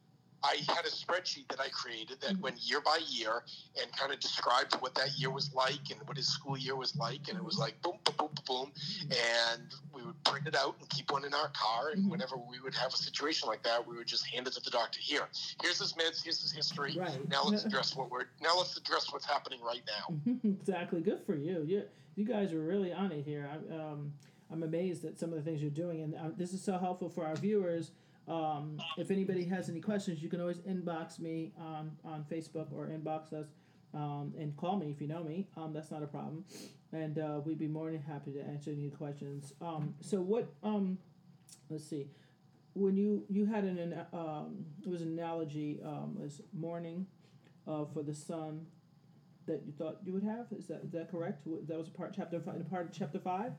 I had a spreadsheet that I created that Mhm. went year by year and kind of described what that year was like and what his school year was like. And it was Mhm. like boom, boom, boom, boom, boom. And we would print it out and keep one in our car. And whenever we would have a situation like that, we would just hand it to the doctor. Here, here's his meds, here's his history. Right. Now let's (laughs) address what we're now let's address what's happening right now. (laughs) exactly. Good for you. You you guys are really on it here. I'm um, I'm amazed at some of the things you're doing, and uh, this is so helpful for our viewers. Um, if anybody has any questions, you can always inbox me on on Facebook or inbox us. Um, and call me if you know me. Um, that's not a problem, and uh, we'd be more than happy to answer any questions. Um, so what? Um, let's see. When you you had an an, um, it was an analogy um, was mourning, uh, for the son that you thought you would have. Is that is that correct? That was a part chapter five, part of chapter five.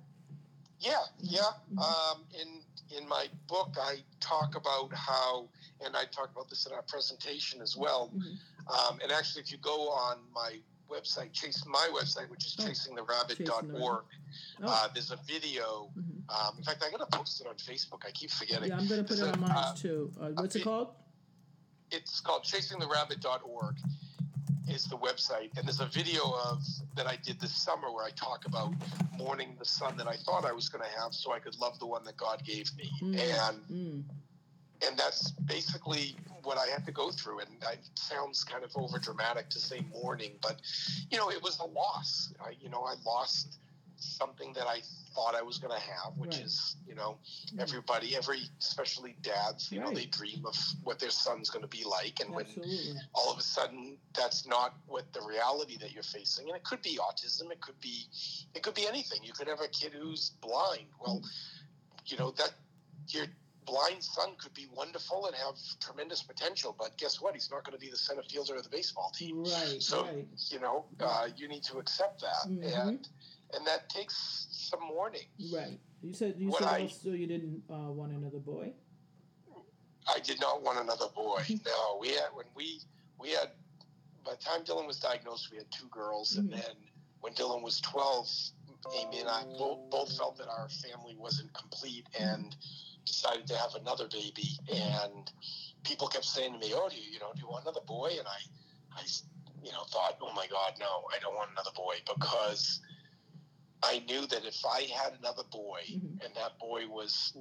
Yeah, yeah. Mhm. Um, in in my book, I talk about how, and I talk about this in our presentation as well. Mhm. Um, and actually, if you go on my website, chase my website, which is Oh, chasingtherabbit.org, Oh. uh, there's a video. Mhm. Um, in fact, I'm going to post it on Facebook. I keep forgetting. Yeah, I'm gonna put it So, on mine uh, too. Uh, what's it it- called? It's called chasingtherabbit.org. Is the website, and there's a video of that I did this summer where I talk about mourning the son that I thought I was going to have, so I could love the one that God gave me, Mm. and Mm. and that's basically what I had to go through. And it sounds kind of over dramatic to say mourning, but you know, it was a loss. I, you know, I lost something that I thought I was going to have, which Right. is, you know, Mm. everybody, every, especially dads, you know, they dream of what their son's going to be like, and when all of a sudden that's not what the reality that you're facing and it could be autism it could be it could be anything you could have a kid who's blind well you know that your blind son could be wonderful and have tremendous potential but guess what he's not going to be the center fielder of the baseball team Right. So- right. you know uh, you need to accept that Mhm. and and that takes some mourning Right. You said you said I- also you didn't uh, want another boy. I did not want another boy. (laughs) No, we had when we we had by the time Dylan was diagnosed, we had two girls, Mhm. and then when Dylan was twelve, Amy and I both, both felt that our family wasn't complete and decided to have another baby. And people kept saying to me, "Oh, do you, you know do you want another boy?" And I, I, you know, thought, "Oh my God, no, I don't want another boy," because I knew that if I had another boy, Mhm. and that boy was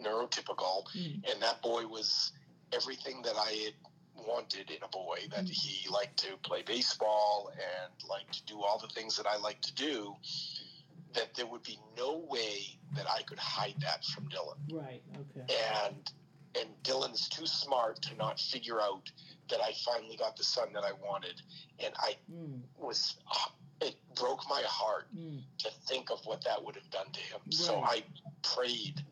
neurotypical, Mhm. and that boy was everything that I had wanted in a boy. That Mhm. he liked to play baseball and liked to do all the things that I like to do. That there would be no way that I could hide that from Dylan, Right. Okay. and and Dylan is too smart to not figure out that I finally got the son that I wanted, and I Mm, was it broke my heart mm, to think of what that would have done to him. So I prayed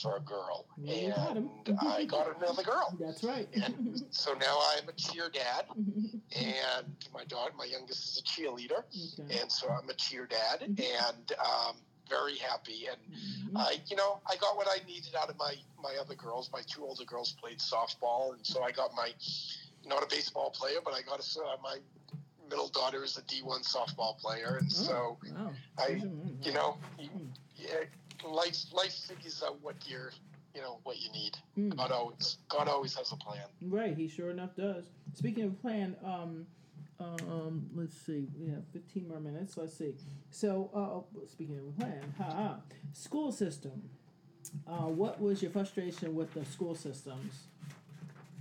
for a girl, Well, you got and I got another girl. That's right. And so now I'm a cheer dad, (laughs) and my daughter, my youngest, is a cheerleader, okay. and so I'm a cheer dad, (laughs) and um, very happy. And Mhm. I, you know, I got what I needed out of my my other girls. My two older girls played softball, and so I got my not a baseball player, but I got a uh, my middle daughter is a D1 softball player, and so Oh, wow. I, you know, Mm. yeah, life life figures out what you're, you know, what you need. mm. God always God always has a plan. Right, he sure enough does. Speaking of plan, um, um, let's see, we have 15 more minutes. Let's see. So, uh, speaking of plan, ha, ha. school system. Uh, what was your frustration with the school systems?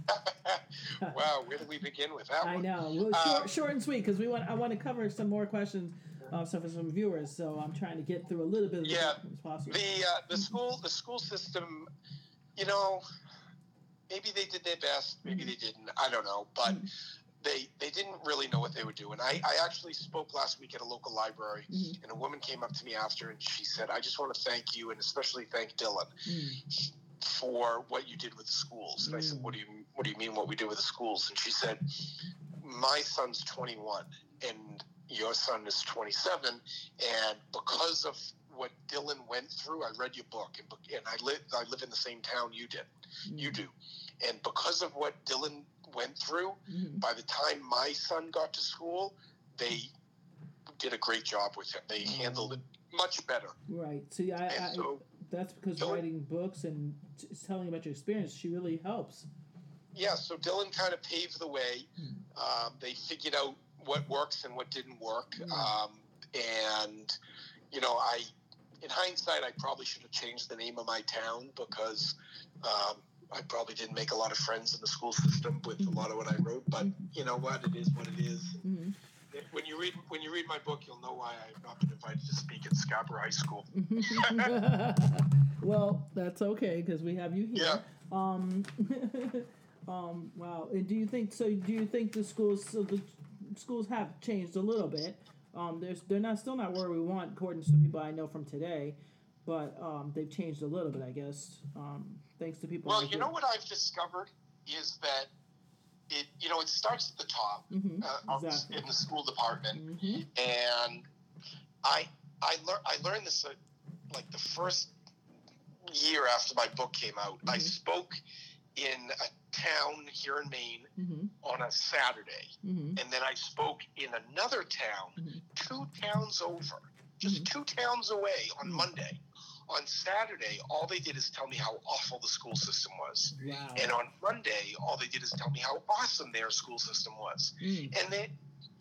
(laughs) (laughs) wow, where do we begin with that I one? know, well, Um, short, short and sweet, because we want I want to cover some more questions, uh, some for some viewers. So I'm trying to get through a little bit of Yeah, as possible. The uh, the school the school system, you know, maybe they did their best, maybe they didn't. I don't know, but Mhm. they they didn't really know what they were doing. I, I actually spoke last week at a local library, Mhm. and a woman came up to me after, and she said, "I just want to thank you, and especially thank Dylan." Mm, for what you did with the schools. And I said, Mm. what do you What do you mean what we do with the schools? And she said, my son's 21 and your son is 27, and because of what Dylan went through, I read your book, and, and I live I live in the same town you did, mm, you do, and because of what Dylan went through, mhm. by the time my son got to school, they did a great job with him. They handled it much better. Right. See, I, I so, that's because Dylan- writing books and telling about your experience, she really helps. Yeah, so Dylan kind of paved the way. Hmm. Um, they figured out what works and what didn't work. Hmm. Um, and, you know, I, in hindsight, I probably should have changed the name of my town because um, I probably didn't make a lot of friends in the school system with a lot of what I wrote. But you know what? It is what it is. Mhm. When you read when you read my book, you'll know why I've not been invited to speak at Scarborough High School. (laughs) well, that's okay because we have you here. Yeah. Um, (laughs) um, wow. And do you think so? Do you think the schools so the schools have changed a little bit? Um, there's they're not still not where we want, according to some people I know from today, but um, they've changed a little bit, I guess. Um, thanks to people. Well, like you know what I've discovered is that it you know it starts at the top hmm uh, Exactly. in the school department. hmm and I I learned I learned this uh, like the first year after my book came out. I Mhm. spoke in a town here in Maine hmm on a Saturday, hmm and then I spoke in another town Mhm. two towns over, just two towns away on Mhm. Monday. On Saturday, all they did is tell me how awful the school system was. Wow. And on Monday, all they did is tell me how awesome their school system was Mm, and they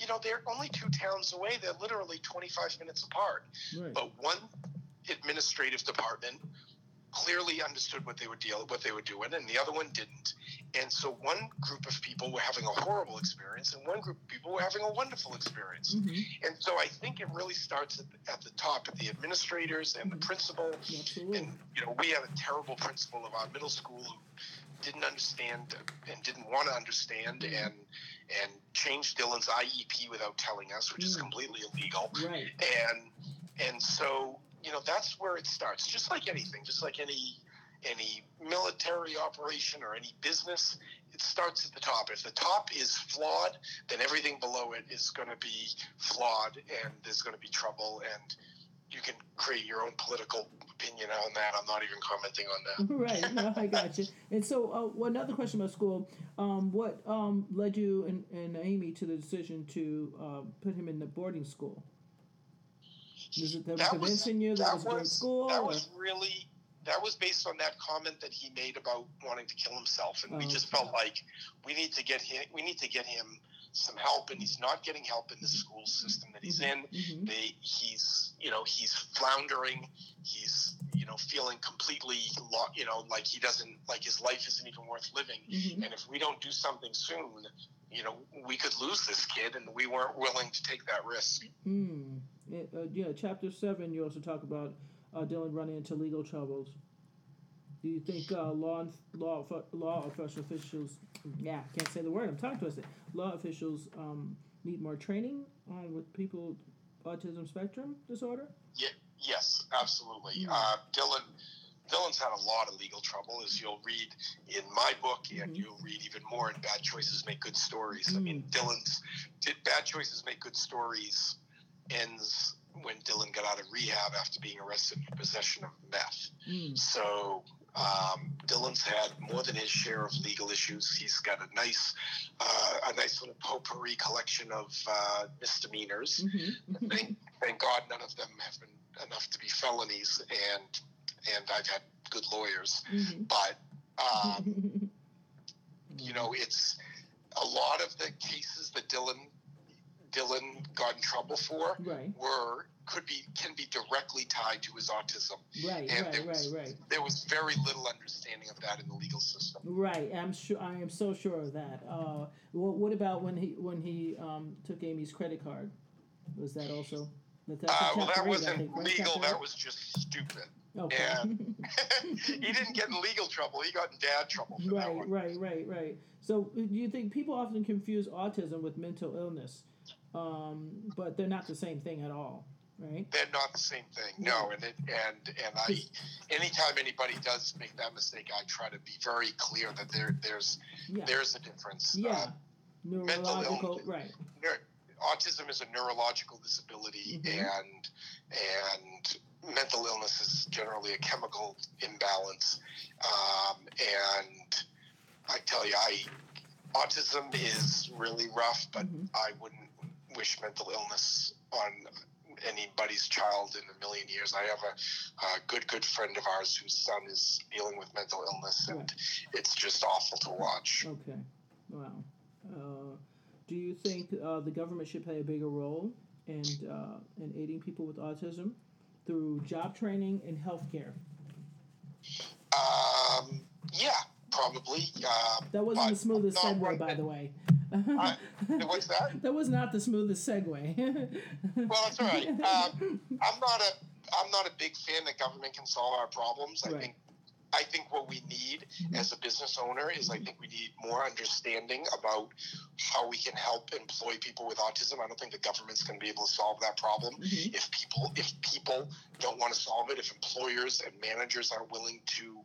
you know they're only two towns away they're literally 25 minutes apart right. but one administrative department clearly understood what they were deal what they were doing and the other one didn't and so one group of people were having a horrible experience and one group of people were having a wonderful experience hmm and so i think it really starts at the, at the top at the administrators and the Mhm. principal Absolutely. and you know we had a terrible principal of our middle school who didn't understand and didn't want to understand Mhm. and and changed Dylan's IEP without telling us, which is Mm. completely illegal. Right. And and so you know that's where it starts. Just like anything, just like any any military operation or any business, it starts at the top. If the top is flawed, then everything below it is going to be flawed, and there's going to be trouble. And you can create your own political opinion on that. I'm not even commenting on that. (laughs) right. No, I got you. And so, uh, another question about school. Um, what um, led you and, and Amy to the decision to uh, put him in the boarding school? Was it that, That was was- convincing you that, That was a great school? that or- was really that was based on that comment that he made about wanting to kill himself, and we Oh, just okay. felt like we need to get him we need to get him some help, and he's not getting help in the school system that he's in. Mhm. They, he's you know he's floundering. He's you know feeling completely lo- you know like he doesn't like his life isn't even worth living. Mhm. And if we don't do something soon, you know we could lose this kid, and we weren't willing to take that risk. Mm. It, uh, yeah, chapter seven. You also talk about uh, Dylan running into legal troubles. Do you think uh, law law law officials? Yeah, can't say the word. I'm tongue twisted. Law officials um, need more training on with people autism spectrum disorder. Yeah. Yes, absolutely. Mm. Uh, Dylan, Dylan's had a lot of legal trouble, as you'll read in my book, and Mhm. you'll read even more in Bad Choices Make Good Stories. I mean, Mm. Dylan's did Bad Choices Make Good Stories ends when Dylan got out of rehab after being arrested for possession of meth. Mm. So um, Dylan's had more than his share of legal issues. He's got a nice, uh, a nice little potpourri collection of uh, misdemeanors Mm-hmm. thank, thank God none of them have been enough to be felonies, and and I've had good lawyers. Mm-hmm. But um, (laughs) you know, it's a lot of the cases that Dylan Dylan got in trouble for right, were could be can be directly tied to his autism. right, and right, right, was- right. There was very little understanding of that in the legal system. Right, I'm sure. I am so sure of that. Uh, what, what about when he when he um, took Amy's credit card? Was that also? That, that's Uh, well, that wasn't think, right? legal. Chapter That eight? was just stupid. okay. and- (laughs) (laughs) he didn't get in legal trouble. He got in dad trouble for that right, one. right, right, right. So, do you think people often confuse autism with mental illness, um, but they're not the same thing at all, right? they're not the same thing. No, and it, and and I, anytime anybody does make that mistake, I try to be very clear that there there's Yeah, there's a difference. yeah. Uh, Neurological, right? autism is a neurological disability, Mhm. and and mental illness is generally a chemical imbalance. Um, and I tell you, I autism is really rough, but Mhm. I wouldn't wish mental illness on anybody's child in a million years. I have a, a good, good friend of ours whose son is dealing with mental illness, and Right. it's just awful to watch. Okay. Wow. Uh, do you think uh, the government should play a bigger role in uh, in aiding people with autism through job training and healthcare? Um, yeah, probably. Um, That wasn't the smoothest segue, by the way. I- what's that? That was not the smoothest segue. Well, that's all right. Um, I'm not a I'm not a big fan that government can solve our problems. I think I think what we need Mhm. as a business owner is I think we need more understanding about how we can help employ people with autism. I don't think the government's going to be able to solve that problem. Mhm. If people if people don't want to solve it, if employers and managers aren't willing to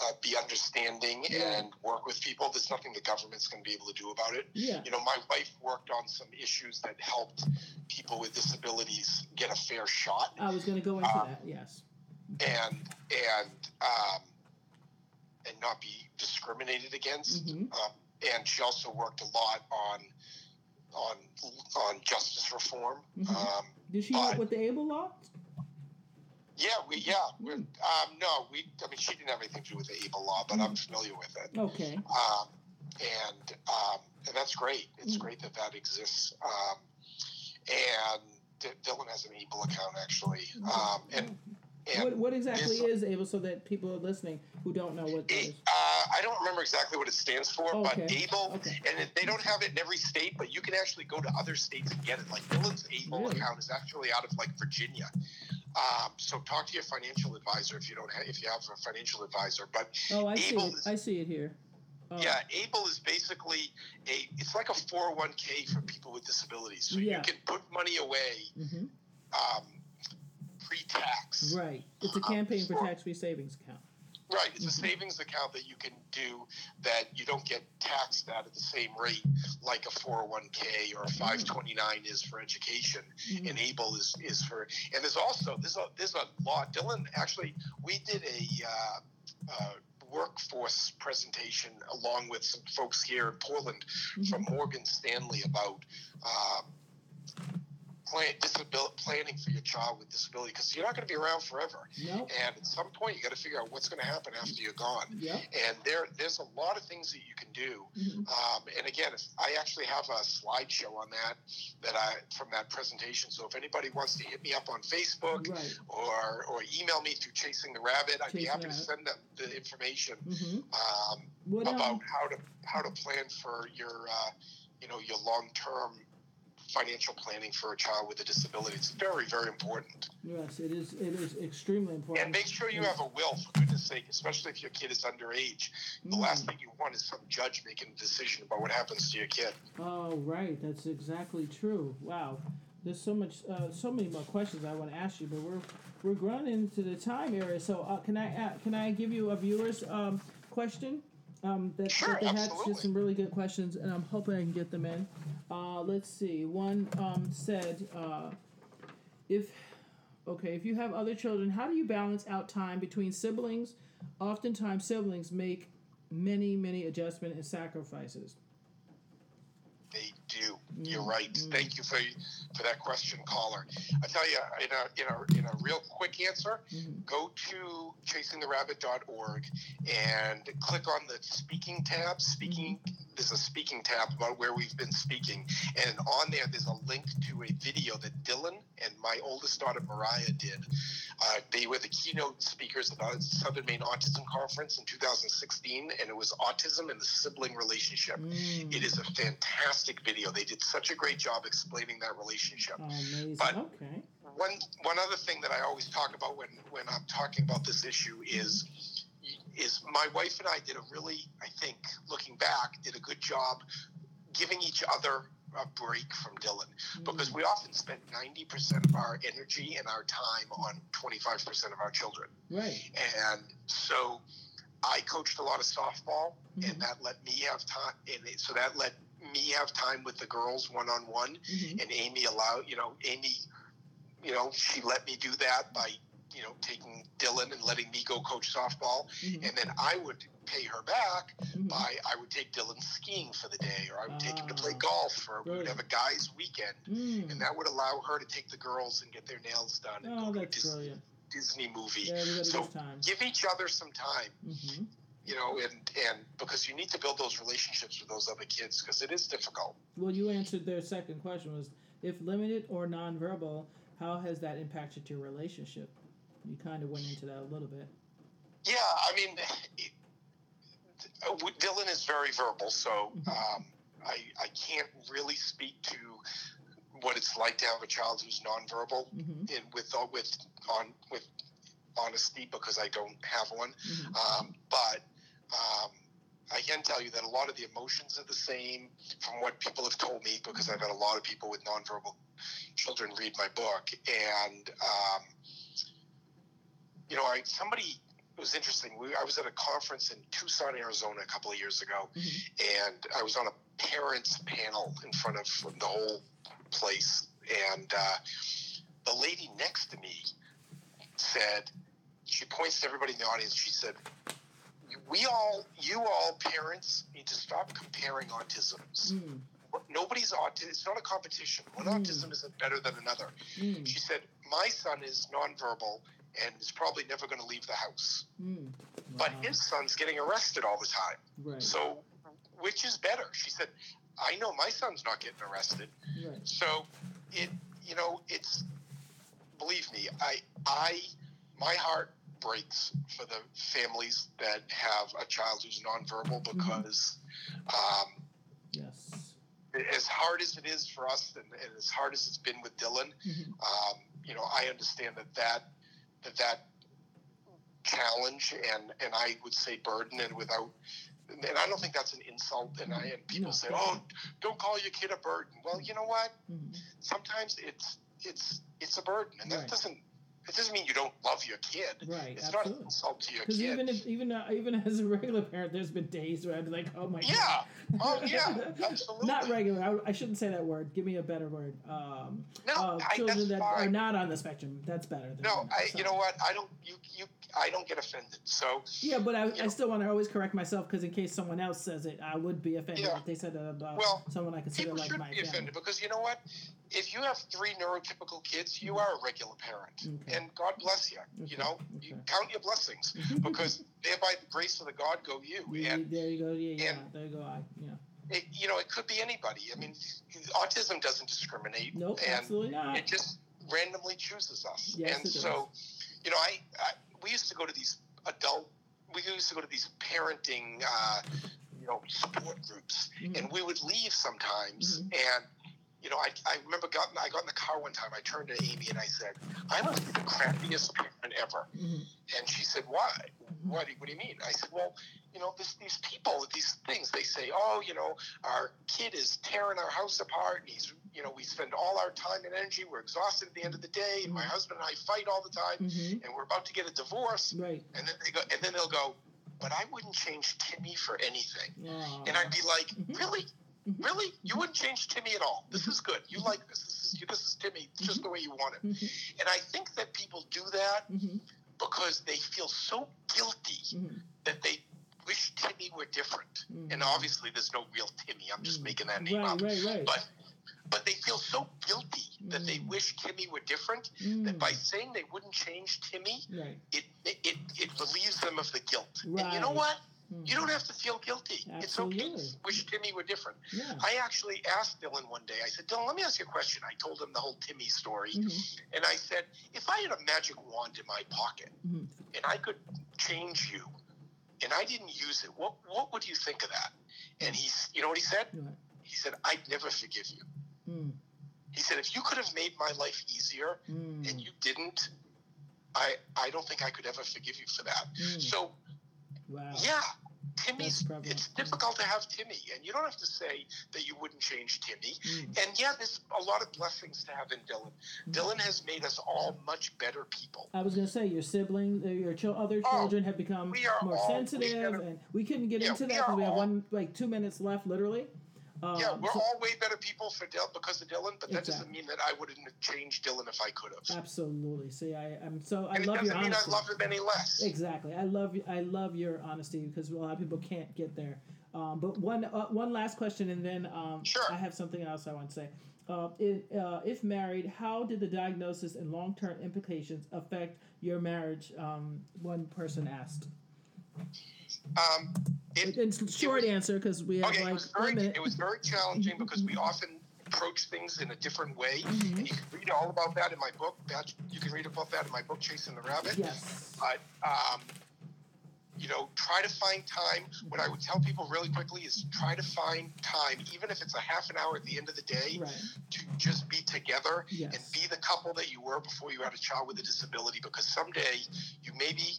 uh, be understanding Yeah. and work with people, there's nothing the government's going to be able to do about it Yeah. you know, my wife worked on some issues that helped people with disabilities get a fair shot, I was going to go into Uh, that. Yes. and and um, and not be discriminated against. hmm Um, and she also worked a lot on on on justice reform. Mhm. Um, Did she help with the ABLE law? Yeah, we yeah, we're, Mm. um, no, we. I mean, she didn't have anything to do with the ABLE law, but I'm familiar with it. Okay. um, and um, and that's great. It's Mm. great that that exists. Um, and D- Dylan has an able account actually, um, and and What, what exactly is- ABLE so that people are listening who don't know what that uh, I don't remember exactly what it stands for, but Okay. able, Okay. and it, they don't have it in every state, but you can actually go to other states and get it. Like Dylan's able Really? account is actually out of like Virginia. Um, so talk to your financial advisor if you don't have, if you have a financial advisor. But Oh, I see ABLE it. is- I see it here. Oh, Yeah, ABLE is basically a it's like a 401k for people with disabilities. So Yeah. you can put money away hmm um, pre-tax. Right. It's a Um, campaign for for- tax-free savings account. Right, it's a Mhm. savings account that you can do that you don't get taxed at at the same rate like a 401k or a 529 is for education. Mhm. Enable is, is for, and there's also there's a there's a lot. Dylan actually, we did a uh, uh, workforce presentation along with some folks here in Portland Mhm. from Morgan Stanley about. Um, plan, disability, planning for your child with disability because you're not going to be around forever. And at some point you got to figure out what's going to happen after you're gone. Yep. and there there's a lot of things that you can do. Mhm. um, and again i actually have a slideshow on that that i from that presentation. So if anybody wants to hit me up on facebook Right. or or email me through chasing the rabbit i'd be happy to send them the information hmm um, What um, about how to how to plan for your uh, you know your long term financial planning for a child with a disability it's very very important Yes, it is. It is extremely important. and make sure you have a will, for goodness sake, especially if your kid is underage. The Mm. last thing you want is some judge making a decision about what happens to your kid. Oh, right. That's exactly true. Wow. There's so much, uh, so many more questions I want to ask you, but we're we're running into the time area. So uh, can I uh, can I give you a viewer's um, question? Um, that, Sure, that they had absolutely. just some really good questions, and I'm hoping I can get them in. Uh, let's see. One um, said, uh, if okay, if you have other children, how do you balance out time between siblings? Oftentimes, siblings make many, many adjustments and sacrifices. You're Mm, right. mm. Thank you for for that question, caller. I tell you, in a in a in a real quick answer, Mhm. go to chasingtherabbit.org and click on the speaking tab. Speaking there's a speaking tab about where we've been speaking, and on there there's a link to a video that Dylan and my oldest daughter Mariah did. Uh, they were the keynote speakers at the Southern Maine Autism Conference in 2016, and it was autism and the sibling relationship. Mm. It is a fantastic video. They did such a great job explaining that relationship. Oh, amazing. But- okay. One one other thing that I always talk about when when I'm talking about this issue is is my wife and I did a really I think looking back did a good job giving each other a break from Dylan because we often spend 90% of our energy and our time on 25% of our children. Right. And so I coached a lot of softball, Mhm. and that let me have time. And so that let me have time with the girls one on one. And Amy allowed, you know, Amy, you know, she let me do that by, you know, taking Dylan and letting me go coach softball. Mhm. And then I would pay her back Mhm. by I would take Dylan skiing for the day, or I would take him to play Ah. golf, or we would have a guys' weekend. Mm. And that would allow her to take the girls and get their nails done and Oh, go to Disney, brilliant. Disney movie. Yeah, So. Give each other some time hmm you know, and and because you need to build those relationships with those other kids because it is difficult. Well, you answered their second question was if limited or nonverbal, how has that impacted your relationship? You kind of went into that a little bit. Yeah, I mean, it, Dylan is very verbal, so Mhm. um, I I can't really speak to what it's like to have a child who's nonverbal hmm in with uh, with on with honesty because I don't have one. hmm Um, but um, I can tell you that a lot of the emotions are the same from what people have told me because I've had a lot of people with nonverbal children read my book. And, um, you know, I somebody it was interesting. We, I was at a conference in Tucson, Arizona a couple of years ago, Mhm. and I was on a parents panel in front of the whole place. And uh, the lady next to me said, she points to everybody in the audience. She said, "We all, you all, parents, need to stop comparing autisms. Mm. Nobody's autism. It's not a competition. One Mm. autism isn't better than another." Mm. She said, "My son is nonverbal and is probably never going to leave the house, Mm. but his son's getting arrested all the time. right. So, which is better?" She said, "I know my son's not getting arrested." right. So it you know it's believe me I I my heart breaks for the families that have a child who's nonverbal because um, Yes. as hard as it is for us and, and as hard as it's been with Dylan, Mhm. um, you know I understand that that that challenge and and I would say burden and without and I don't think that's an insult and I and people No. say oh don't call your kid a burden well you know what Mhm. sometimes it's it's it's a burden and that Right. doesn't It doesn't mean you don't love your kid. Right, It's not an absolutely. insult to your Because kid. even if even uh, even as a regular parent, there's been days where I'd be like, oh my yeah. god. Oh yeah. (laughs) Absolutely. Not regular. I, I shouldn't say that word. Give me a better word. Um, No, uh, I, children that's that fine. are not on the spectrum. That's better. No, I, you know what? I don't. You, you. I don't get offended. So Yeah, but I, I still want to always correct myself because in case someone else says it, I would be offended Yeah. if they said it about Well, someone I consider like my be family. offended because you know what? If you have three neurotypical kids, you are a regular parent, Mm-hmm. Okay. and God bless you. Okay, You know, you count your blessings because thereby the grace of the God go you. Yeah, And there you go. Yeah, yeah. there you go. I yeah. it, you know, it could be anybody. I mean, autism doesn't discriminate, Nope, and absolutely not. it just randomly chooses us. Yes, and so, you know, I, I we used to go to these adult, we used to go to these parenting, uh, you know, support groups, Mhm. and we would leave sometimes, Mhm. and. You know, I, I remember got, I got in the car one time. I turned to Amy and I said, "I'm be the crappiest parent ever." Mhm. And she said, "Why? What? do- What do you mean?" I said, "Well, you know, this, these people, these things. They say, oh, you know, our kid is tearing our house apart, and he's, you know, we spend all our time and energy. We're exhausted at the end of the day, and my Mhm. husband and I fight all the time, Mhm. and we're about to get a divorce." Right. And then they go, and then they'll go, "But I wouldn't change Timmy for anything." Aw. And I'd be like, Mhm. "Really?" Mhm. Really? You wouldn't change Timmy at all. This mm-hmm. is good. You mm-hmm. like this. This is this is Timmy. Just the way you want it. Mm-hmm. And I think that people do that because they feel so guilty that they wish Timmy were different. And obviously, there's no real Timmy. I'm just making that name Right, up. right, right. But but they feel so guilty that they wish Timmy were different that by saying they wouldn't change Timmy, Right. it it, it, it relieves them of the guilt. And you know what? Mhm. You don't have to feel guilty. It's okay wish Timmy were different. Yeah. I actually asked Dylan one day, I said, Dylan, let me ask you a question. I told him the whole Timmy story. Mhm. And I said, if I had a magic wand in my pocket Mhm. and I could change you and I didn't use it, what, what would you think of that? And he's, you know what he said? Right. He said, I'd never forgive you. Mm. He said, if you could have made my life easier Mm. and you didn't, I, I don't think I could ever forgive you for that. Mm. So, Wow. yeah, Timmy's, it's difficult to have Timmy. And you don't have to say that you wouldn't change Timmy. Mm. And yeah, there's a lot of blessings to have in Dylan. Mm. Dylan has made us all much better people. I was gonna say your siblings, uh, your chil- other Oh, children have become more sensitive, and we couldn't get Yeah, into that because are we have one like two minutes left, literally. Um, yeah, we're so- all way better people for Dylan because of Dylan, but that Exactly. doesn't mean that I wouldn't have changed Dylan if I could have. absolutely. See, I, I'm so I and love your doesn't mean I honesty. love him any less. Exactly. I love you. I love your honesty because a lot of people can't get there. Um, but one uh, one last question, and then um, Sure. I have something else I want to say. Uh, if, uh, if married, how did the diagnosis and long term implications affect your marriage? Um, one person asked. Um, it, It's a short answer because we have okay, it like was very it was very challenging (laughs) because we often approach things in a different way. Mhm. And you can read all about that in my book. You can read about that in my book, Chasing the Rabbit. Yes. But um, you know, try to find time. What I would tell people really quickly is try to find time, even if it's a half an hour at the end of the day, Right. to just be together Yes. and be the couple that you were before you had a child with a disability. Because someday you may be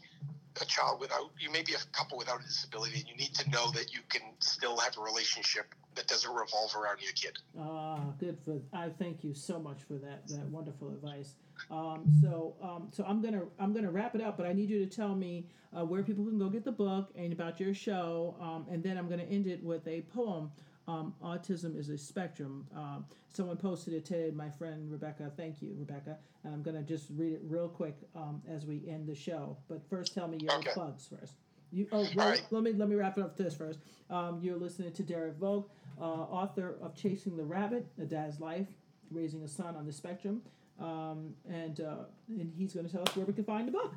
a child without, you may be a couple without a disability, and you need to know that you can still have a relationship that doesn't revolve around your kid. Ah, good for. I thank you so much for that that wonderful advice. Um, so um, so I'm gonna I'm gonna wrap it up, but I need you to tell me uh, where people can go get the book and about your show, um, and then I'm gonna end it with a poem. Um, Autism is a spectrum. Um, someone posted it today. My friend Rebecca. Thank you, Rebecca. And I'm gonna just read it real quick um, as we end the show. But first, tell me your Okay. plugs first. You, oh, well, right. let me let me wrap it up this first. Um, you're listening to Derek Volk, uh, author of Chasing the Rabbit: A Dad's Life, Raising a Son on the Spectrum, um, and uh, and he's going to tell us where we can find the book.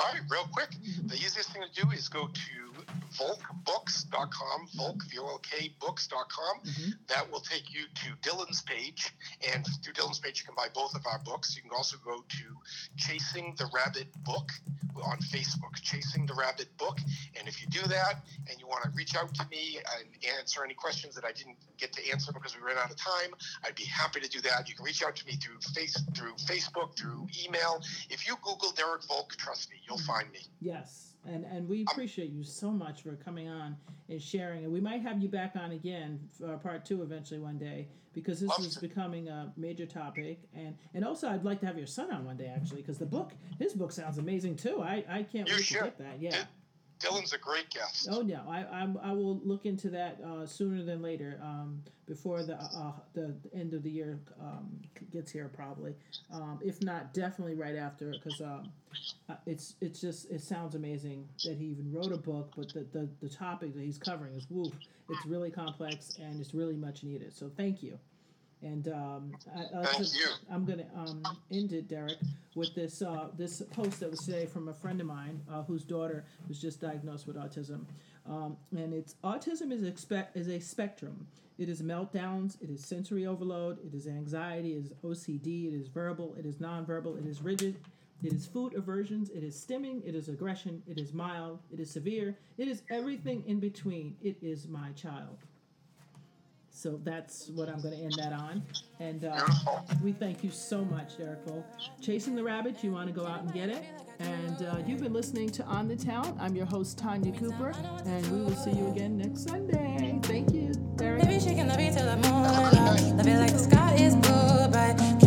All right, real quick. The easiest thing to do is go to volkbooks.com, volk, V-O-L-K, books.com. Mhm. That will take you to Dylan's page. And through Dylan's page, you can buy both of our books. You can also go to Chasing the Rabbit Book on Facebook, Chasing the Rabbit Book. And if you do that and you want to reach out to me and answer any questions that I didn't get to answer because we ran out of time, I'd be happy to do that. You can reach out to me through face through Facebook, through email. If you Google Derek Volk, trust me, you'll find me. Yes, and and we appreciate you so much for coming on and sharing. And we might have you back on again for part two eventually one day because this is becoming a major topic. And and also I'd like to have your son on one day actually because the book his book sounds amazing too. I I can't You wait should. to get that. Yeah. Dylan's a great guest. Oh yeah, I I'm, I will look into that uh, sooner than later, um, before the uh, the end of the year um, gets here probably. Um, if not, definitely right after, because um, uh, it's it's just it sounds amazing that he even wrote a book, but the, the the topic that he's covering is woof. It's really complex and it's really much needed. So thank you. And um, I, Thank just- you. I'm gonna um, end it, Derek, with this uh, this post that was today from a friend of mine uh, whose daughter was just diagnosed with autism, um, and it's autism is expect is a spectrum. It is meltdowns, it is sensory overload, it is anxiety, it is OCD, it is verbal, it is nonverbal, it is rigid, it is food aversions, it is stimming, it is aggression, it is mild, it is severe, it is everything in between. It is my child. So that's what I'm going to end that on. And uh, we thank you so much, Derek Volk. Chasing the Rabbit, you want to go out and get it. And uh, you've been listening to On the Town. I'm your host, Tanya Cooper, and we will see you again next Sunday. Thank you, Derek. Maybe she can love you till the morning. Love it like the sky is blue, but